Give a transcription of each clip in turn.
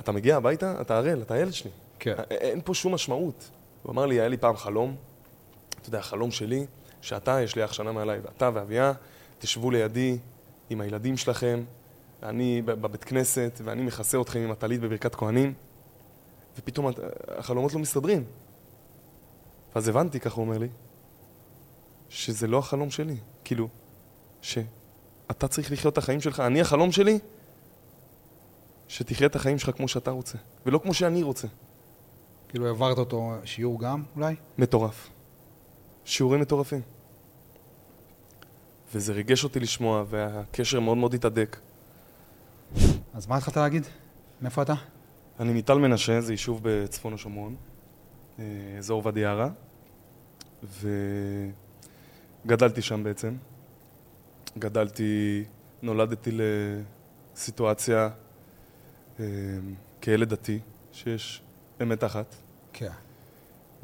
אתה מגיע הביתה, אתה ערל, אתה הילד שלי. כן. אין פה שום משמעות. הוא אמר לי, היה לי פעם חלום, אתה יודע, החלום שלי, שאתה, יש לי אח שנה מעליי, ואתה ואביה, תשבו לידי עם הילדים שלכם, אני בבית כנסת, ואני מכסה אתכם עם הטלית בברכת כהנים, ופתאום החלומות לא מסתדרים. ואז הבנתי, ככה הוא אומר לי, שזה לא החלום שלי. כאילו, שאתה צריך לחיות את החיים שלך. אני, החלום שלי, שתחיה את החיים שלך כמו שאתה רוצה, ולא כמו שאני רוצה. כאילו העברת אותו שיעור גם, אולי? מטורף. שיעורים מטורפים. וזה ריגש אותי לשמוע, והקשר מאוד מאוד התהדק. אז מה התחלת להגיד? מאיפה אתה? אני מטל מנשה, זה יישוב בצפון השומרון, אה, אזור ואדי ערה, וגדלתי שם בעצם. גדלתי, נולדתי לסיטואציה כילד דתי, שיש אמת אחת, כן.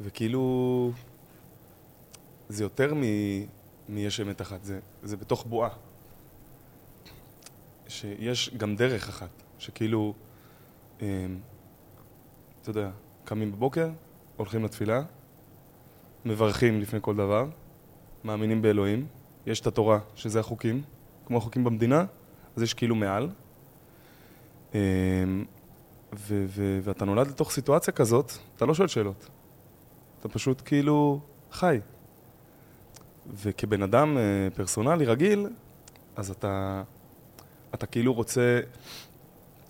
וכאילו זה יותר מ... מיש אמת אחת, זה, זה בתוך בועה. שיש גם דרך אחת, שכאילו, אה, אתה יודע, קמים בבוקר, הולכים לתפילה, מברכים לפני כל דבר, מאמינים באלוהים, יש את התורה, שזה החוקים, כמו החוקים במדינה, אז יש כאילו מעל. אה, ו- ו- ואתה נולד לתוך סיטואציה כזאת, אתה לא שואל שאלות. אתה פשוט כאילו חי. וכבן אדם אה, פרסונלי רגיל, אז אתה, אתה כאילו רוצה,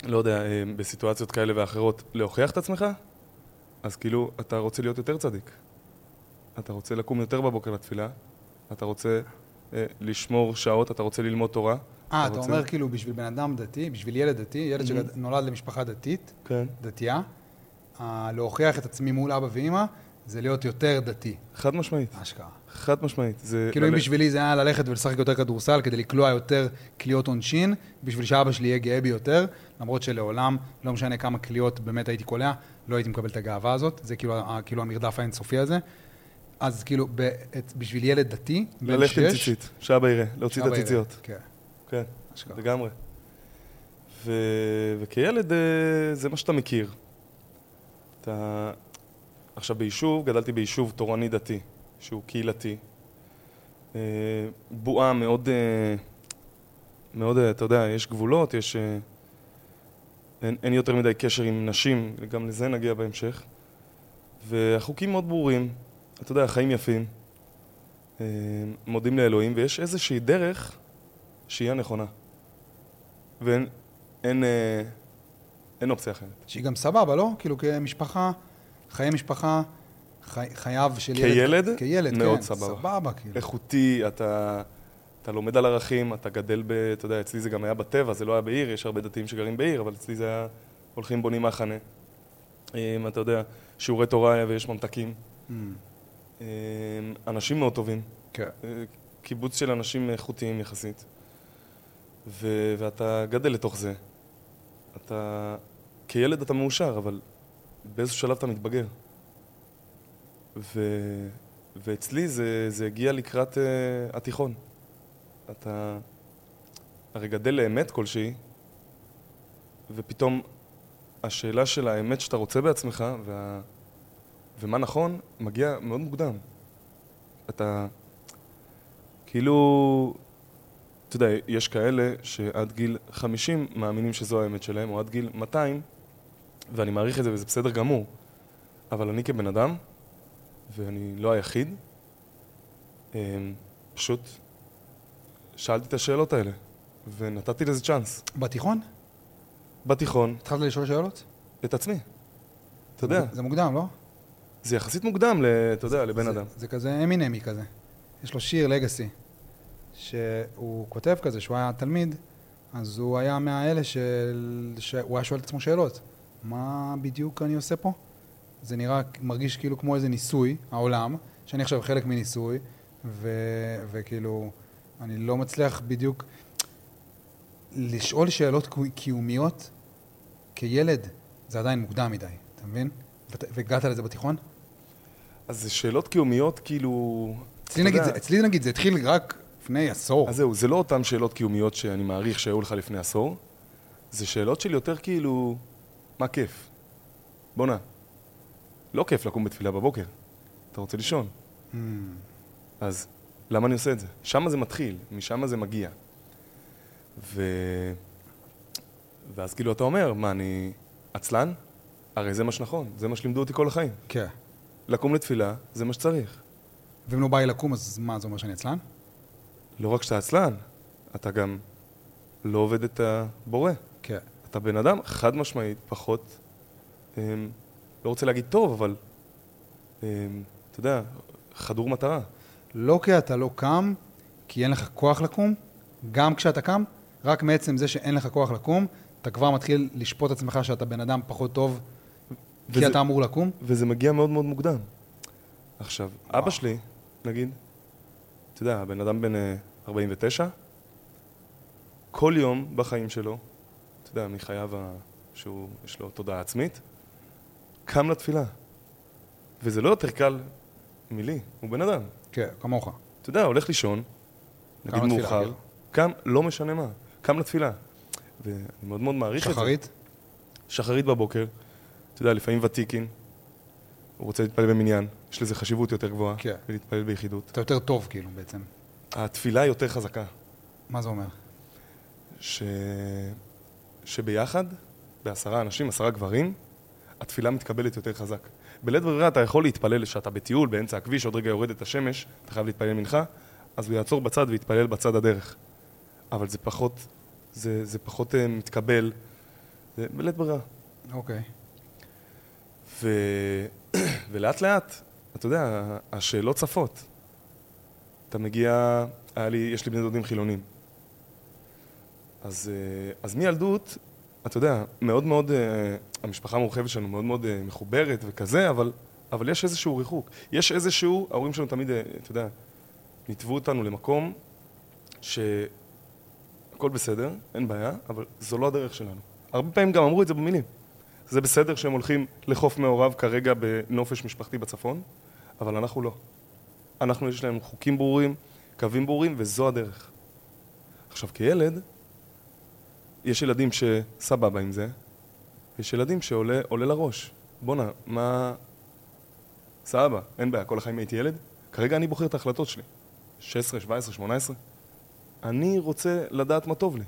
לא יודע, אה, בסיטואציות כאלה ואחרות, להוכיח את עצמך, אז כאילו אתה רוצה להיות יותר צדיק. אתה רוצה לקום יותר בבוקר לתפילה, אתה רוצה אה, לשמור שעות, אתה רוצה ללמוד תורה. אה, אתה רוצה- אומר כאילו בשביל בן אדם דתי, בשביל ילד דתי, ילד Mhm. שנולד למשפחה דתית, כן. דתייה, אה, להוכיח את עצמי מול אבא ואימא, זה להיות יותר דתי, חד משמעית, אשכרה. חד משמעית. זה כאילו אם ללכת- בשבילי זה היה ללכת ולשחק יותר כדורסל כדי לקלוע יותר קליעות עונשין, בשביל שאבא שלי יהיה גאה בי יותר, למרות שלעולם, לא משנה כמה קליעות באמת הייתי קולע, לא הייתי מקבל את הגאווה הזאת, זה כאילו, כאילו המרדף האינסופי הזה. אז כאילו, ב- בשביל ילד דתי, בן ללכת עם ציצית, שאבא יראה, להוציא את. הציציות. כן, כן. אשכרה. לגמרי. ו... וכילד אה, זה מה שאתה מכיר. אתה... עכשיו ביישוב, גדלתי ביישוב תורני דתי, שהוא קהילתי. אה, בועה מאוד, אה, מאוד, אתה יודע, יש גבולות, יש... אין, אין יותר מדי קשר עם נשים, גם לזה נגיע בהמשך. והחוקים מאוד ברורים, אתה יודע, חיים יפים, מודים לאלוהים, ויש איזושהי דרך שהיא הנכונה. ואין אין, אה, אין אופציה אחרת. שהיא גם סבבה, לא? כאילו כמשפחה, חיי משפחה, חי, חייו של כילד? ילד. כילד, מאוד כן. סבבה. סבבה, כאילו. איכותי, אתה, אתה לומד על ערכים, אתה גדל ב... אתה יודע, אצלי זה גם היה בטבע, זה לא היה בעיר, יש הרבה דתיים שגרים בעיר, אבל אצלי זה היה... הולכים בונים מחנה. אם אתה יודע, שיעורי תורה היה ויש ממתקים. Mm, אה, אנשים מאוד טובים. כן. אה, קיבוץ של אנשים איכותיים יחסית. ו- ואתה גדל לתוך זה. אתה... כילד אתה מאושר, אבל באיזשהו שלב אתה מתבגר. ו... ואצלי זה, זה הגיע לקראת uh, התיכון. אתה הרי גדל לאמת כלשהי, ופתאום השאלה של האמת שאתה רוצה בעצמך, וה... ומה נכון, מגיע מאוד מוקדם. אתה... כאילו, אתה יודע, יש כאלה שעד גיל 50 מאמינים שזו האמת שלהם, או עד גיל 200, ואני מעריך את זה וזה בסדר גמור. אבל אני כבן אדם, ואני לא היחיד, אמ, פשוט שאלתי את השאלות האלה, ונתתי לזה צ'אנס. בתיכון? בתיכון, התחלת לשאול שאלות? את עצמי. אתה יודע, זה מוקדם, לא? זה יחסית מוקדם, אתה יודע, לבן אדם. זה כזה אמינמי כזה. יש לו שיר, לגאסי, שהוא כותב כזה, שהוא היה תלמיד, אז הוא היה מהאלה של... שהוא היה שואל את עצמו שאלות. מה בדיוק אני עושה פה? זה נראה, מרגיש כאילו כמו איזה ניסוי, העולם, שאני עכשיו חלק מניסוי, ו... וכאילו, אני לא מצליח בדיוק לשאול שאלות קיומיות כילד, זה עדיין מוקדם מדי, אתה מבין? והגעת לזה בתיכון? אז זה שאלות קיומיות, כאילו... אצלי נגיד, יודע, זה, אצלי נגיד זה התחיל רק לפני עשור. אז זהו, זה לא אותן שאלות קיומיות שאני מעריך שהיו לך לפני עשור, זה שאלות של יותר כאילו, מה כיף? בואנה, לא כיף לקום בתפילה בבוקר, אתה רוצה לישון. Mm. אז למה אני עושה את זה? שם זה מתחיל, משם זה מגיע. ו... ואז כאילו אתה אומר, מה, אני עצלן? הרי זה מה שנכון, זה מה שלימדו אותי כל החיים. כן. לקום לתפילה, זה מה שצריך. ואם לא בא לי לקום, אז מה, זה אומר שאני עצלן? לא רק שאתה עצלן, אתה גם לא עובד את הבורא. כן. אתה בן אדם חד משמעית פחות, אמ, לא רוצה להגיד טוב, אבל אמ, אתה יודע, חדור מטרה. לא כי אתה לא קם, כי אין לך כוח לקום, גם כשאתה קם, רק מעצם זה שאין לך כוח לקום, אתה כבר מתחיל לשפוט עצמך שאתה בן אדם פחות טוב, כי וזה- אתה אמור לקום. וזה מגיע מאוד מאוד מוקדם. עכשיו, וואו. אבא שלי, נגיד, אתה יודע, הבן אדם בן אה, 49, כל יום בחיים שלו, אתה יודע, מחייו שהוא, יש לו תודעה עצמית, קם לתפילה. וזה לא יותר קל מלי, הוא בן אדם. כן, כמוך. אתה יודע, הולך לישון, נגיד מאוחר, כאילו. קם, לא משנה מה, קם לתפילה. ואני מאוד מאוד מעריך את זה. שחרית? שחרית בבוקר, אתה יודע, לפעמים ותיקין, הוא רוצה להתפלל במניין, יש לזה חשיבות יותר גבוהה, כן. ולהתפלל ביחידות. אתה יותר טוב, כאילו, בעצם. התפילה היא יותר חזקה, מה זה אומר? ש... שביחד, בעשרה אנשים, עשרה גברים, התפילה מתקבלת יותר חזק. בלית ברירה אתה יכול להתפלל כשאתה בטיול, באמצע הכביש, עוד רגע יורדת השמש, אתה חייב להתפלל מנחה, אז הוא יעצור בצד ויתפלל בצד הדרך. אבל זה פחות, זה, זה פחות uh, מתקבל, זה בלית ברירה. אוקיי. ו... ולאט לאט, אתה יודע, השאלות צפות. אתה מגיע, היה לי, יש לי בני דודים חילונים. אז, אה, אז מילדות, אתה יודע, מאוד מאוד, אה, המשפחה המורחבת שלנו מאוד מאוד אה, מחוברת וכזה, אבל, אבל יש איזשהו ריחוק. יש איזשהו, ההורים שלנו תמיד, אתה יודע, ניתבו אותנו למקום שהכל בסדר, אין בעיה, אבל זו לא הדרך שלנו. הרבה פעמים גם אמרו את זה במילים. זה בסדר שהם הולכים לחוף מעורב כרגע בנופש משפחתי בצפון, אבל אנחנו לא. אנחנו, יש לנו חוקים ברורים, קווים ברורים, וזו הדרך. עכשיו, כילד, יש ילדים שסבבה עם זה, יש ילדים שעולה עולה לראש. בואנה, מה... סבבה, אין בעיה, כל החיים הייתי ילד. כרגע אני בוחר את ההחלטות שלי. 16, 17, 18. אני רוצה לדעת מה טוב לי.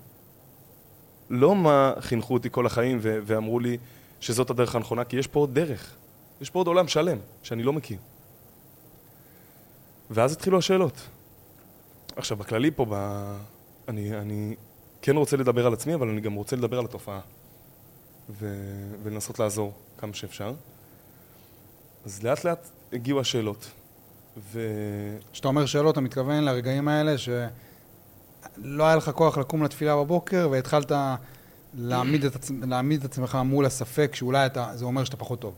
לא מה חינכו אותי כל החיים ואמרו לי שזאת הדרך הנכונה, כי יש פה עוד דרך. יש פה עוד עולם שלם שאני לא מכיר. ואז התחילו השאלות. עכשיו, בכללי פה, ב... אני, אני כן רוצה לדבר על עצמי, אבל אני גם רוצה לדבר על התופעה. ו... ולנסות לעזור כמה שאפשר. אז לאט לאט הגיעו השאלות. ו... כשאתה אומר שאלות, אתה מתכוון לרגעים האלה שלא היה לך כוח לקום לתפילה בבוקר והתחלת להעמיד את, עצ... להעמיד את עצמך מול הספק שאולי אתה, זה אומר שאתה פחות טוב.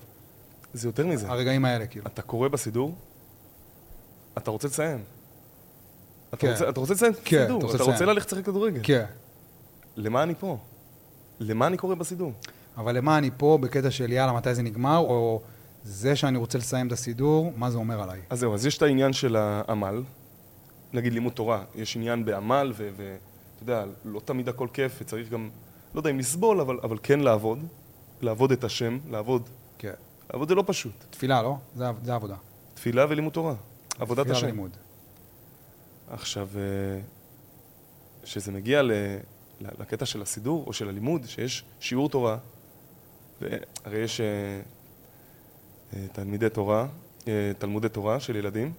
זה יותר מזה. הרגעים האלה, כאילו. אתה קורא בסידור, אתה רוצה לסיים. אתה, כן. רוצה, אתה רוצה לסיים את כן, הסידור, אתה רוצה אתה רוצה. ללכת לשחק כדורגל. כן. למה אני פה? למה אני קורא בסידור? אבל למה אני פה בקטע של יאללה, מתי זה נגמר, או זה שאני רוצה לסיים את הסידור, מה זה אומר עליי? אז זהו, אז יש את העניין של העמל, נגיד לימוד תורה, יש עניין בעמל, ואתה יודע, לא תמיד הכל כיף, וצריך גם, לא יודע אם לסבול, אבל, אבל כן לעבוד, לעבוד את השם, לעבוד. כן. לעבוד זה לא פשוט. תפילה, לא? זה, זה עבודה. תפילה ולימוד תורה, עבודת תפילה השם. ולימוד. עכשיו, אה, כשזה מגיע ל- ל- לקטע של הסידור או של הלימוד, שיש שיעור תורה, והרי יש אה, אה, תלמידי תורה, תלמודי תורה של ילדים,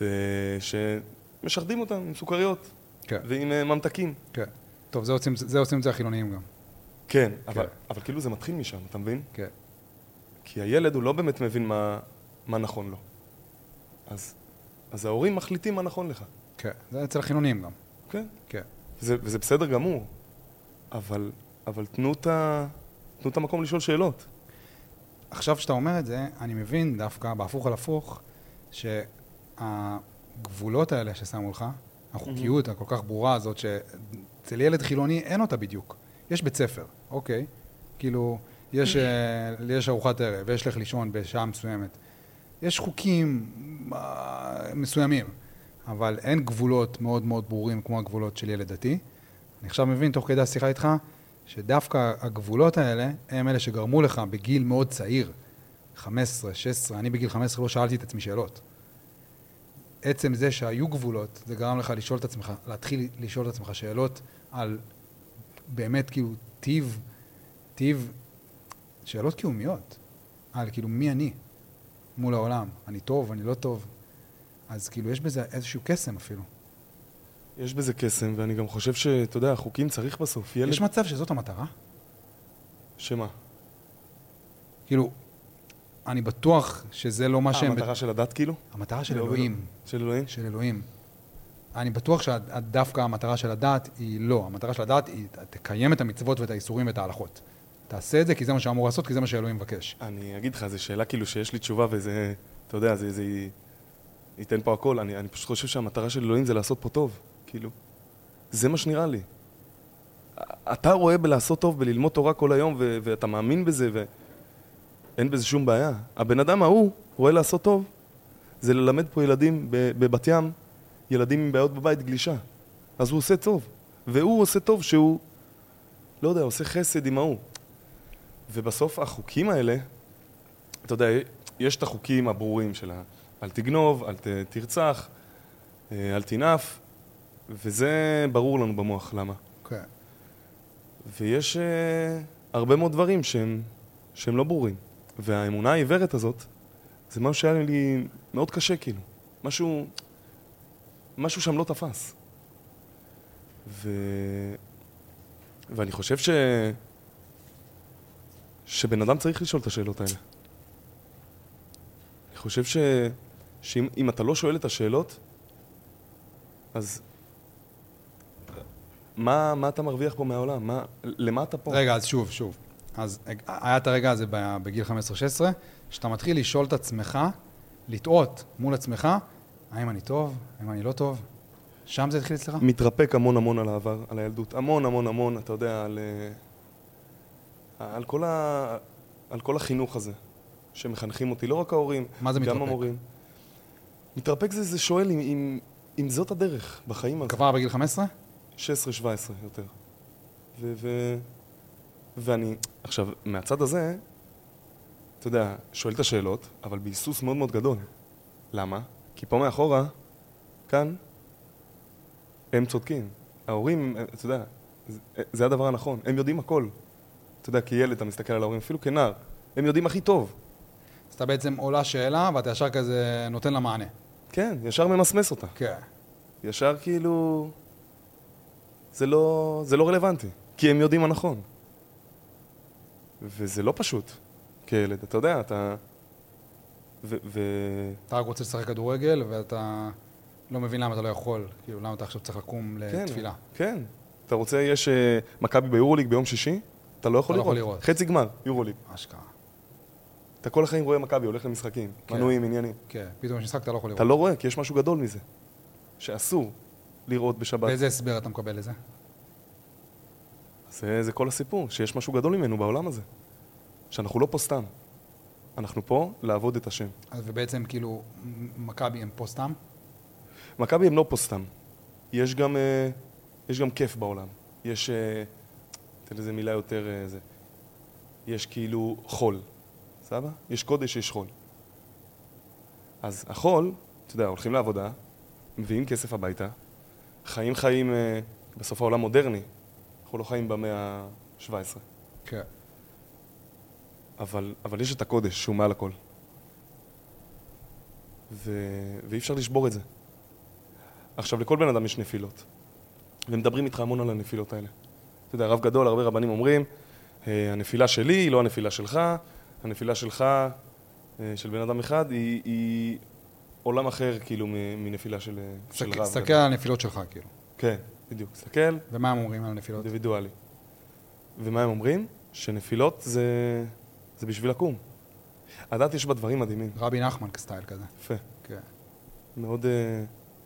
ושמשחדים אותם עם סוכריות כן, ועם ממתקים. כן. טוב, זה עושים, זה עושים את זה החילונים גם. כן, אבל, כן. אבל כאילו זה מתחיל משם, אתה מבין? כן. כי הילד הוא לא באמת מבין מה, מה נכון לו. אז, אז ההורים מחליטים מה נכון לך. כן. זה אצל החילונים גם. כן. כן. וזה, וזה בסדר גמור, אבל, אבל תנו, את ה, תנו את המקום לשאול שאלות. עכשיו שאתה אומר את זה, אני מבין דווקא, בהפוך על הפוך, שהגבולות האלה ששמו לך, החוקיות הכל כך ברורה הזאת, שאצל ילד חילוני אין אותה בדיוק. יש בית ספר, אוקיי? כאילו, יש, אה, יש ארוחת ערב, יש לך לישון בשעה מסוימת. יש חוקים אה, מסוימים, אבל אין גבולות מאוד מאוד ברורים כמו הגבולות של ילד דתי. אני עכשיו מבין, תוך כדי השיחה איתך, שדווקא הגבולות האלה הם אלה שגרמו לך בגיל מאוד צעיר, 15, 16, אני בגיל 15 לא שאלתי את עצמי שאלות. עצם זה שהיו גבולות, זה גרם לך לשאול את עצמך, להתחיל לשאול את עצמך שאלות על באמת כאילו טיב, טיב, שאלות קיומיות, על כאילו מי אני מול העולם, אני טוב, אני לא טוב, אז כאילו יש בזה איזשהו קסם אפילו. יש בזה קסם, ואני גם חושב שאתה יודע, חוקים צריך בסוף. ילד... יש מצב שזאת המטרה? שמה? כאילו, אני בטוח שזה לא מה שהם... המטרה של הדת כאילו? המטרה של לא, אלוהים. של אלוהים? של אלוהים. אני בטוח שדווקא המטרה של הדת היא לא. המטרה של הדת היא, תקיים את המצוות ואת האיסורים ואת ההלכות. תעשה את זה כי זה מה שאמור לעשות, כי זה מה שאלוהים מבקש. אני אגיד לך, זו שאלה כאילו שיש לי תשובה וזה, אתה יודע, זה, זה ייתן פה הכל. אני, אני פשוט חושב שהמטרה של אלוהים זה לעשות פה טוב, כאילו. זה מה שנראה לי. אתה רואה בלעשות טוב, בללמוד תורה כל היום, ו- ואתה מאמין בזה, ואין בזה שום בעיה. הבן אדם ההוא רואה לעשות טוב, זה ללמד פה ילדים בבת ים, ילדים עם בעיות בבית, גלישה. אז הוא עושה טוב. והוא עושה טוב שהוא, לא יודע, עושה חסד עם ההוא. ובסוף החוקים האלה, אתה יודע, יש את החוקים הברורים של ה... אל תגנוב, אל ת, תרצח, אה, אל תנאף, וזה ברור לנו במוח, למה. כן. Okay. ויש uh, הרבה מאוד דברים שהם, שהם לא ברורים. והאמונה העיוורת הזאת, זה משהו שהיה לי מאוד קשה, כאילו. משהו, משהו שם לא תפס. ו... ואני חושב ש... שבן אדם צריך לשאול את השאלות האלה. אני חושב ש... שאם אתה לא שואל את השאלות, אז מה, מה אתה מרוויח פה מהעולם? מה, למה אתה פה? רגע, אז שוב, שוב. אז היה את הרגע הזה בגיל 15-16, שאתה מתחיל לשאול את עצמך, לטעות מול עצמך, האם אני טוב, האם אני לא טוב? שם זה התחיל אצלך? מתרפק המון המון על העבר, על הילדות. המון המון המון, אתה יודע, על, על, כל, ה, על כל החינוך הזה שמחנכים אותי, לא רק ההורים, מה זה מתרפק? גם המורים. מתרפק זה, זה שואל אם, אם, אם זאת הדרך בחיים הזה. כבר בגיל 15? 16-17 יותר. ו, ו, ואני, עכשיו, מהצד הזה, אתה יודע, שואל את השאלות, אבל בהיסוס מאוד מאוד גדול. למה? כי פה מאחורה, כאן, הם צודקים. ההורים, אתה יודע, זה, זה הדבר הנכון, הם יודעים הכל. אתה יודע, כילד אתה מסתכל על ההורים, אפילו כנער, הם יודעים הכי טוב. אז אתה בעצם עולה שאלה ואתה ישר כזה נותן לה מענה. כן, ישר ממסמס אותה. כן. ישר כאילו... זה לא, זה לא רלוונטי, כי הם יודעים מה נכון. וזה לא פשוט כילד, אתה יודע, אתה... ו... ו... אתה רק רוצה לשחק כדורגל, ואתה לא מבין למה אתה לא יכול, כאילו, למה אתה עכשיו צריך לקום כן, לתפילה. כן, אתה רוצה, יש uh, מכבי ביורוליג ביום שישי, אתה לא יכול, אתה לראות. לא יכול לראות. חצי גמר, יורוליג. אשכרה. אתה כל החיים רואה מכבי, הולך למשחקים, כן. מנויים, עניינים. כן, פתאום יש משחק אתה לא יכול לראות. אתה לא רואה, כי יש משהו גדול מזה, שאסור לראות בשבת. באיזה הסבר אתה מקבל לזה? זה, זה כל הסיפור, שיש משהו גדול ממנו בעולם הזה. שאנחנו לא פה סתם. אנחנו פה לעבוד את השם. אז ובעצם כאילו, מכבי הם פה סתם? מכבי הם לא פה סתם. יש גם, אה, יש גם כיף בעולם. יש, אה, תן לזה מילה יותר... אה, זה. יש כאילו חול, סבבה? יש קודש, יש חול. אז החול, אתה יודע, הולכים לעבודה, מביאים כסף הביתה, חיים חיים בסוף העולם מודרני, אנחנו לא חיים במאה ה-17. כן. אבל, אבל יש את הקודש שהוא מעל הכל. ו... ואי אפשר לשבור את זה. עכשיו, לכל בן אדם יש נפילות. ומדברים איתך המון על הנפילות האלה. אתה יודע, רב גדול, הרבה רבנים אומרים, אה, הנפילה שלי היא לא הנפילה שלך, הנפילה שלך, אה, של בן אדם אחד, היא, היא עולם אחר, כאילו, מנפילה של, סק, של רב. סתכל על הנפילות שלך, כאילו. כן, בדיוק. סתכל. ומה הם אומרים על הנפילות? אינדיבידואלי. ומה הם אומרים? שנפילות זה, זה בשביל לקום. הדת יש בה דברים מדהימים. רבי נחמן כסטייל כזה. יפה. כן. מאוד, uh,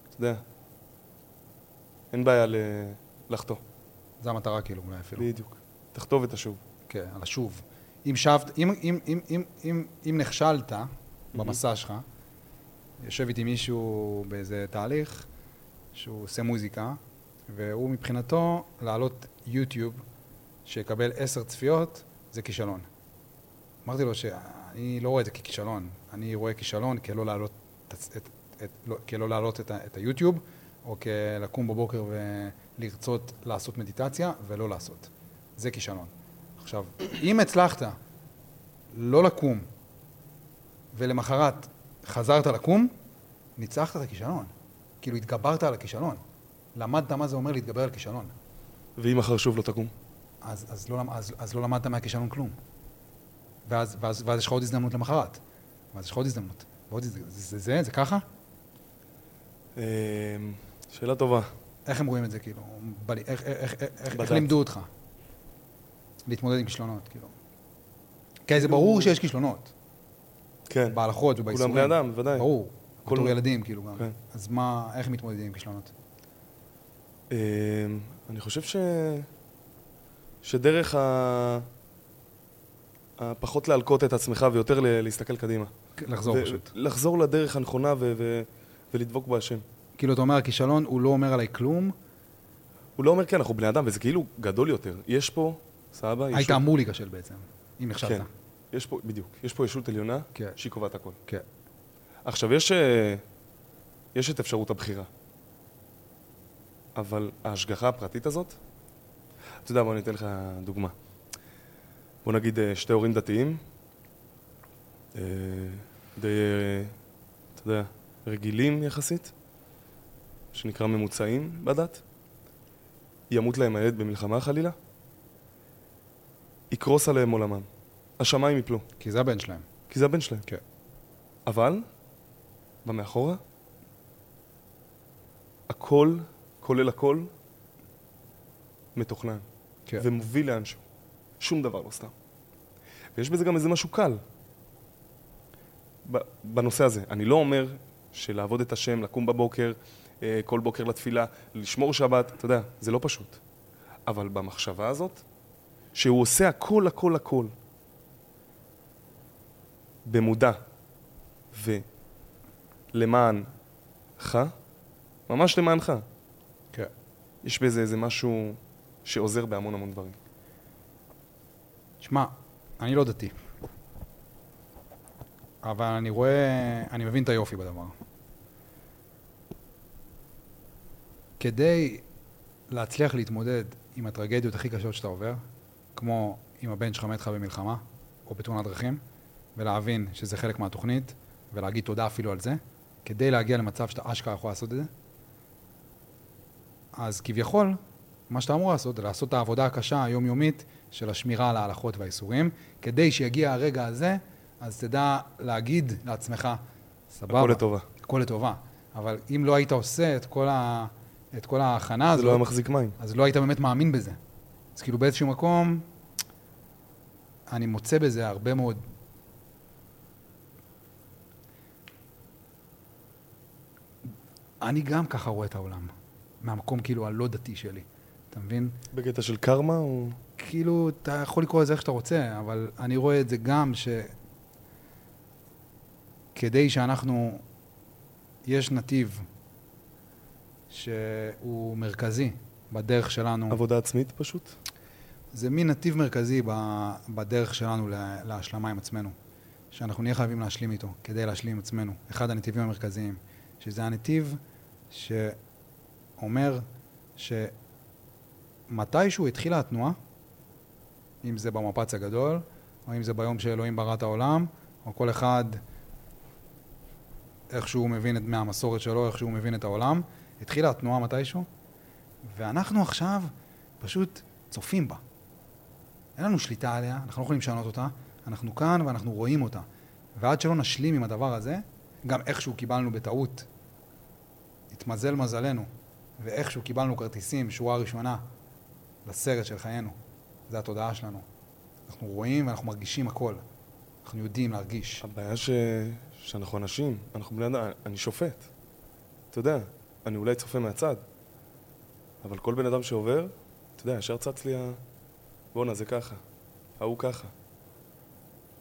אתה יודע, אין בעיה ל... לחטוא. זה המטרה כאילו, אולי אפילו. בדיוק. תחטוא ותשוב. כן, על השוב. אם שבת, אם, אם, אם, אם, אם, אם נכשלת במסע שלך, יושב איתי מישהו באיזה תהליך, שהוא עושה מוזיקה, והוא מבחינתו להעלות יוטיוב שיקבל עשר צפיות, זה כישלון. אמרתי לו שאני לא רואה את זה ככישלון, אני רואה כישלון כלא להעלות את, את, את, לא, כלא להעלות את, את היוטיוב, או כלקום בבוקר ולרצות לעשות מדיטציה ולא לעשות. זה כישלון. עכשיו, אם הצלחת לא לקום ולמחרת חזרת לקום, ניצחת את הכישלון. כאילו התגברת על הכישלון. למדת מה זה אומר להתגבר על כישלון. ואם מחר שוב לא תקום? אז, אז, לא, אז, אז לא למדת מהכישלון כלום. ואז, ואז, ואז יש לך עוד הזדמנות למחרת. ואז יש לך עוד הזדמנות. ועוד הזדמנות. זה, זה, זה, זה ככה? אמ, שאלה טובה. איך הם רואים את זה, כאילו? ב, איך, איך, איך, איך. לימדו אותך להתמודד עם כישלונות, כאילו? כי זה ברור שיש כישלונות, כן. בהלכות ובאיסורים. כולם בני אדם, בוודאי. ברור. כל- בתור ילדים, כאילו גם. כן. אז מה, איך מתמודדים עם כישלונות? אמ, אני חושב ש... שדרך ה... הפחות להלקות את עצמך ויותר ל- להסתכל קדימה. לחזור ו- פשוט. לחזור לדרך הנכונה ו- ו- ולדבוק בהשם. כאילו, אתה אומר, הכישלון, הוא לא אומר עליי כלום, הוא לא אומר כן, אנחנו בני אדם, וזה כאילו גדול יותר. יש פה, סבא, היית ישות, אמור להיכשל בעצם, אם נכשלת. כן. יש פה, בדיוק, יש פה ישות עליונה כן. שהיא קובעת הכל. כן. עכשיו, יש, אה, יש את אפשרות הבחירה. אבל ההשגחה הפרטית הזאת, אתה יודע, בוא אני אתן לך דוגמה. בוא נגיד אה, שתי הורים דתיים, אה, די, אה, אתה יודע, רגילים יחסית, שנקרא ממוצעים בדת, ימות להם הילד במלחמה חלילה, יקרוס עליהם עולמם. השמיים יפלו, כי זה הבן שלהם. כי זה הבן שלהם. כן. אבל, במאחורה, הכל, כולל הכל, מתוכנן. כן. ומוביל לאנשהו. שום דבר לא סתם. ויש בזה גם איזה משהו קל. בנושא הזה. אני לא אומר שלעבוד את השם, לקום בבוקר, אה, כל בוקר לתפילה, לשמור שבת, אתה יודע, זה לא פשוט. אבל במחשבה הזאת, שהוא עושה הכל, הכל, הכל, במודע ולמענך, ממש למענך. יש בזה איזה משהו שעוזר בהמון המון דברים. שמע, אני לא דתי. אבל אני רואה, אני מבין את היופי בדבר. כדי להצליח להתמודד עם הטרגדיות הכי קשות שאתה עובר, כמו אם הבן שלך מת לך במלחמה, או בתאונת דרכים, ולהבין שזה חלק מהתוכנית, ולהגיד תודה אפילו על זה, כדי להגיע למצב שאתה אשכרה יכול לעשות את זה, אז כביכול, מה שאתה אמור לעשות זה לעשות את העבודה הקשה היומיומית של השמירה על ההלכות והאיסורים, כדי שיגיע הרגע הזה, אז תדע להגיד לעצמך, סבבה. הכל לטובה. הכל לטובה. אבל אם לא היית עושה את כל, ה... את כל ההכנה זה הזאת, לא היה מחזיק מים. אז לא היית באמת מאמין בזה. אז כאילו באיזשהו מקום, אני מוצא בזה הרבה מאוד... אני גם ככה רואה את העולם, מהמקום כאילו הלא דתי שלי, אתה מבין? בקטע של קרמה או... כאילו, אתה יכול לקרוא לזה איך שאתה רוצה, אבל אני רואה את זה גם ש... כדי שאנחנו... יש נתיב שהוא מרכזי בדרך שלנו. עבודה עצמית פשוט? זה מין נתיב מרכזי בדרך שלנו לה- להשלמה עם עצמנו, שאנחנו נהיה חייבים להשלים איתו, כדי להשלים עם עצמנו. אחד הנתיבים המרכזיים, שזה הנתיב שאומר שמתישהו התחילה התנועה, אם זה במפץ הגדול, או אם זה ביום שאלוהים ברא את העולם, או כל אחד איך שהוא מבין את, מהמסורת שלו, איך שהוא מבין את העולם, התחילה התנועה מתישהו, ואנחנו עכשיו פשוט צופים בה. אין לנו שליטה עליה, אנחנו לא יכולים לשנות אותה, אנחנו כאן ואנחנו רואים אותה. ועד שלא נשלים עם הדבר הזה, גם איכשהו קיבלנו בטעות, התמזל מזלנו, ואיכשהו קיבלנו כרטיסים, שורה ראשונה, לסרט של חיינו. זה התודעה שלנו. אנחנו רואים ואנחנו מרגישים הכל. אנחנו יודעים להרגיש. הבעיה ש... שאנחנו אנשים, אנחנו בני אדם, אני שופט. אתה יודע, אני אולי צופה מהצד, אבל כל בן אדם שעובר, אתה יודע, ישר צץ לי ה... בואנה, זה ככה, ההוא ככה.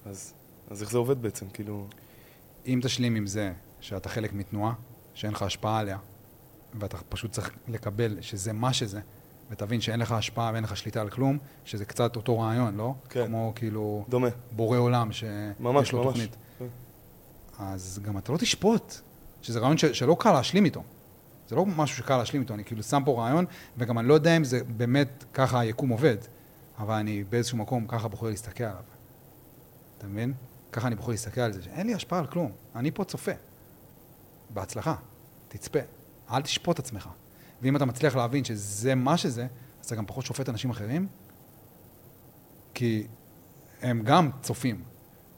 אז, אז איך זה עובד בעצם? כאילו... אם תשלים עם זה שאתה חלק מתנועה, שאין לך השפעה עליה, ואתה פשוט צריך לקבל שזה מה שזה, ותבין שאין לך השפעה ואין לך שליטה על כלום, שזה קצת אותו רעיון, לא? כן. כמו כאילו דומה. בורא עולם שיש ממש, לו ממש. תוכנית. כן. אז גם אתה לא תשפוט, שזה רעיון ש, שלא קל להשלים איתו. זה לא משהו שקל להשלים איתו, אני כאילו שם פה רעיון, וגם אני לא יודע אם זה באמת ככה היקום עובד, אבל אני באיזשהו מקום ככה בוחר להסתכל עליו. אתה מבין? ככה אני בוחר להסתכל על זה, שאין לי השפעה על כלום, אני פה צופה. בהצלחה, תצפה, אל תשפוט את עצמך. ואם אתה מצליח להבין שזה מה שזה, אז אתה גם פחות שופט אנשים אחרים, כי הם גם צופים.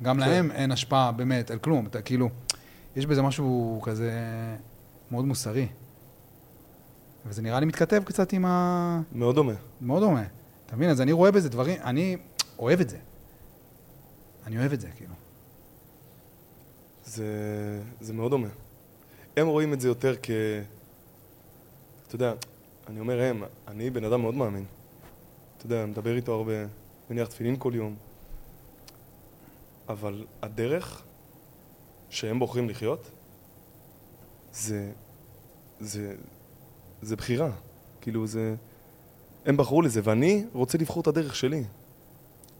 גם כן. להם אין השפעה באמת על כלום. אתה כאילו, יש בזה משהו כזה מאוד מוסרי. וזה נראה לי מתכתב קצת עם ה... מאוד דומה. מאוד דומה. אתה מבין? אז אני רואה בזה דברים, אני אוהב את זה. אני אוהב את זה, כאילו. זה, זה מאוד דומה. הם רואים את זה יותר כ... אתה יודע, אני אומר הם, אני בן אדם מאוד מאמין. אתה יודע, מדבר איתו הרבה, מניח תפילין כל יום. אבל הדרך שהם בוחרים לחיות, זה... זה... זה בחירה. כאילו, זה... הם בחרו לזה, ואני רוצה לבחור את הדרך שלי.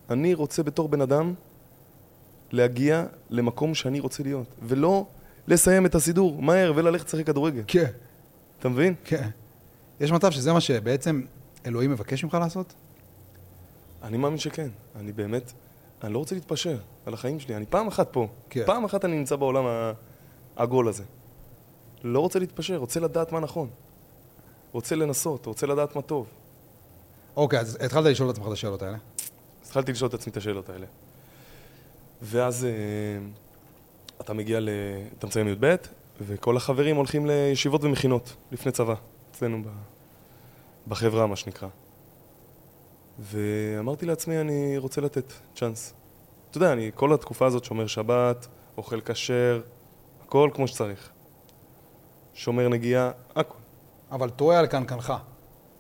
אני רוצה בתור בן אדם להגיע למקום שאני רוצה להיות, ולא לסיים את הסידור מהר וללכת לשחק כדורגל. כן. אתה מבין? כן. יש מצב שזה מה שבעצם אלוהים מבקש ממך לעשות? אני מאמין שכן. אני באמת, אני לא רוצה להתפשר על החיים שלי. אני פעם אחת פה. כן. פעם אחת אני נמצא בעולם העגול הזה. לא רוצה להתפשר, רוצה לדעת מה נכון. רוצה לנסות, רוצה לדעת מה טוב. אוקיי, אז התחלת לשאול את עצמך את השאלות האלה. התחלתי לשאול את עצמי את השאלות האלה. ואז אה, אתה מגיע ל... אתה מסיים י"ב, וכל החברים הולכים לישיבות ומכינות לפני צבא, אצלנו ב... בחברה, מה שנקרא. ואמרתי לעצמי, אני רוצה לתת צ'אנס. אתה יודע, אני כל התקופה הזאת שומר שבת, אוכל כשר, הכל כמו שצריך. שומר נגיעה, הכל. אבל טועה על קנקנך.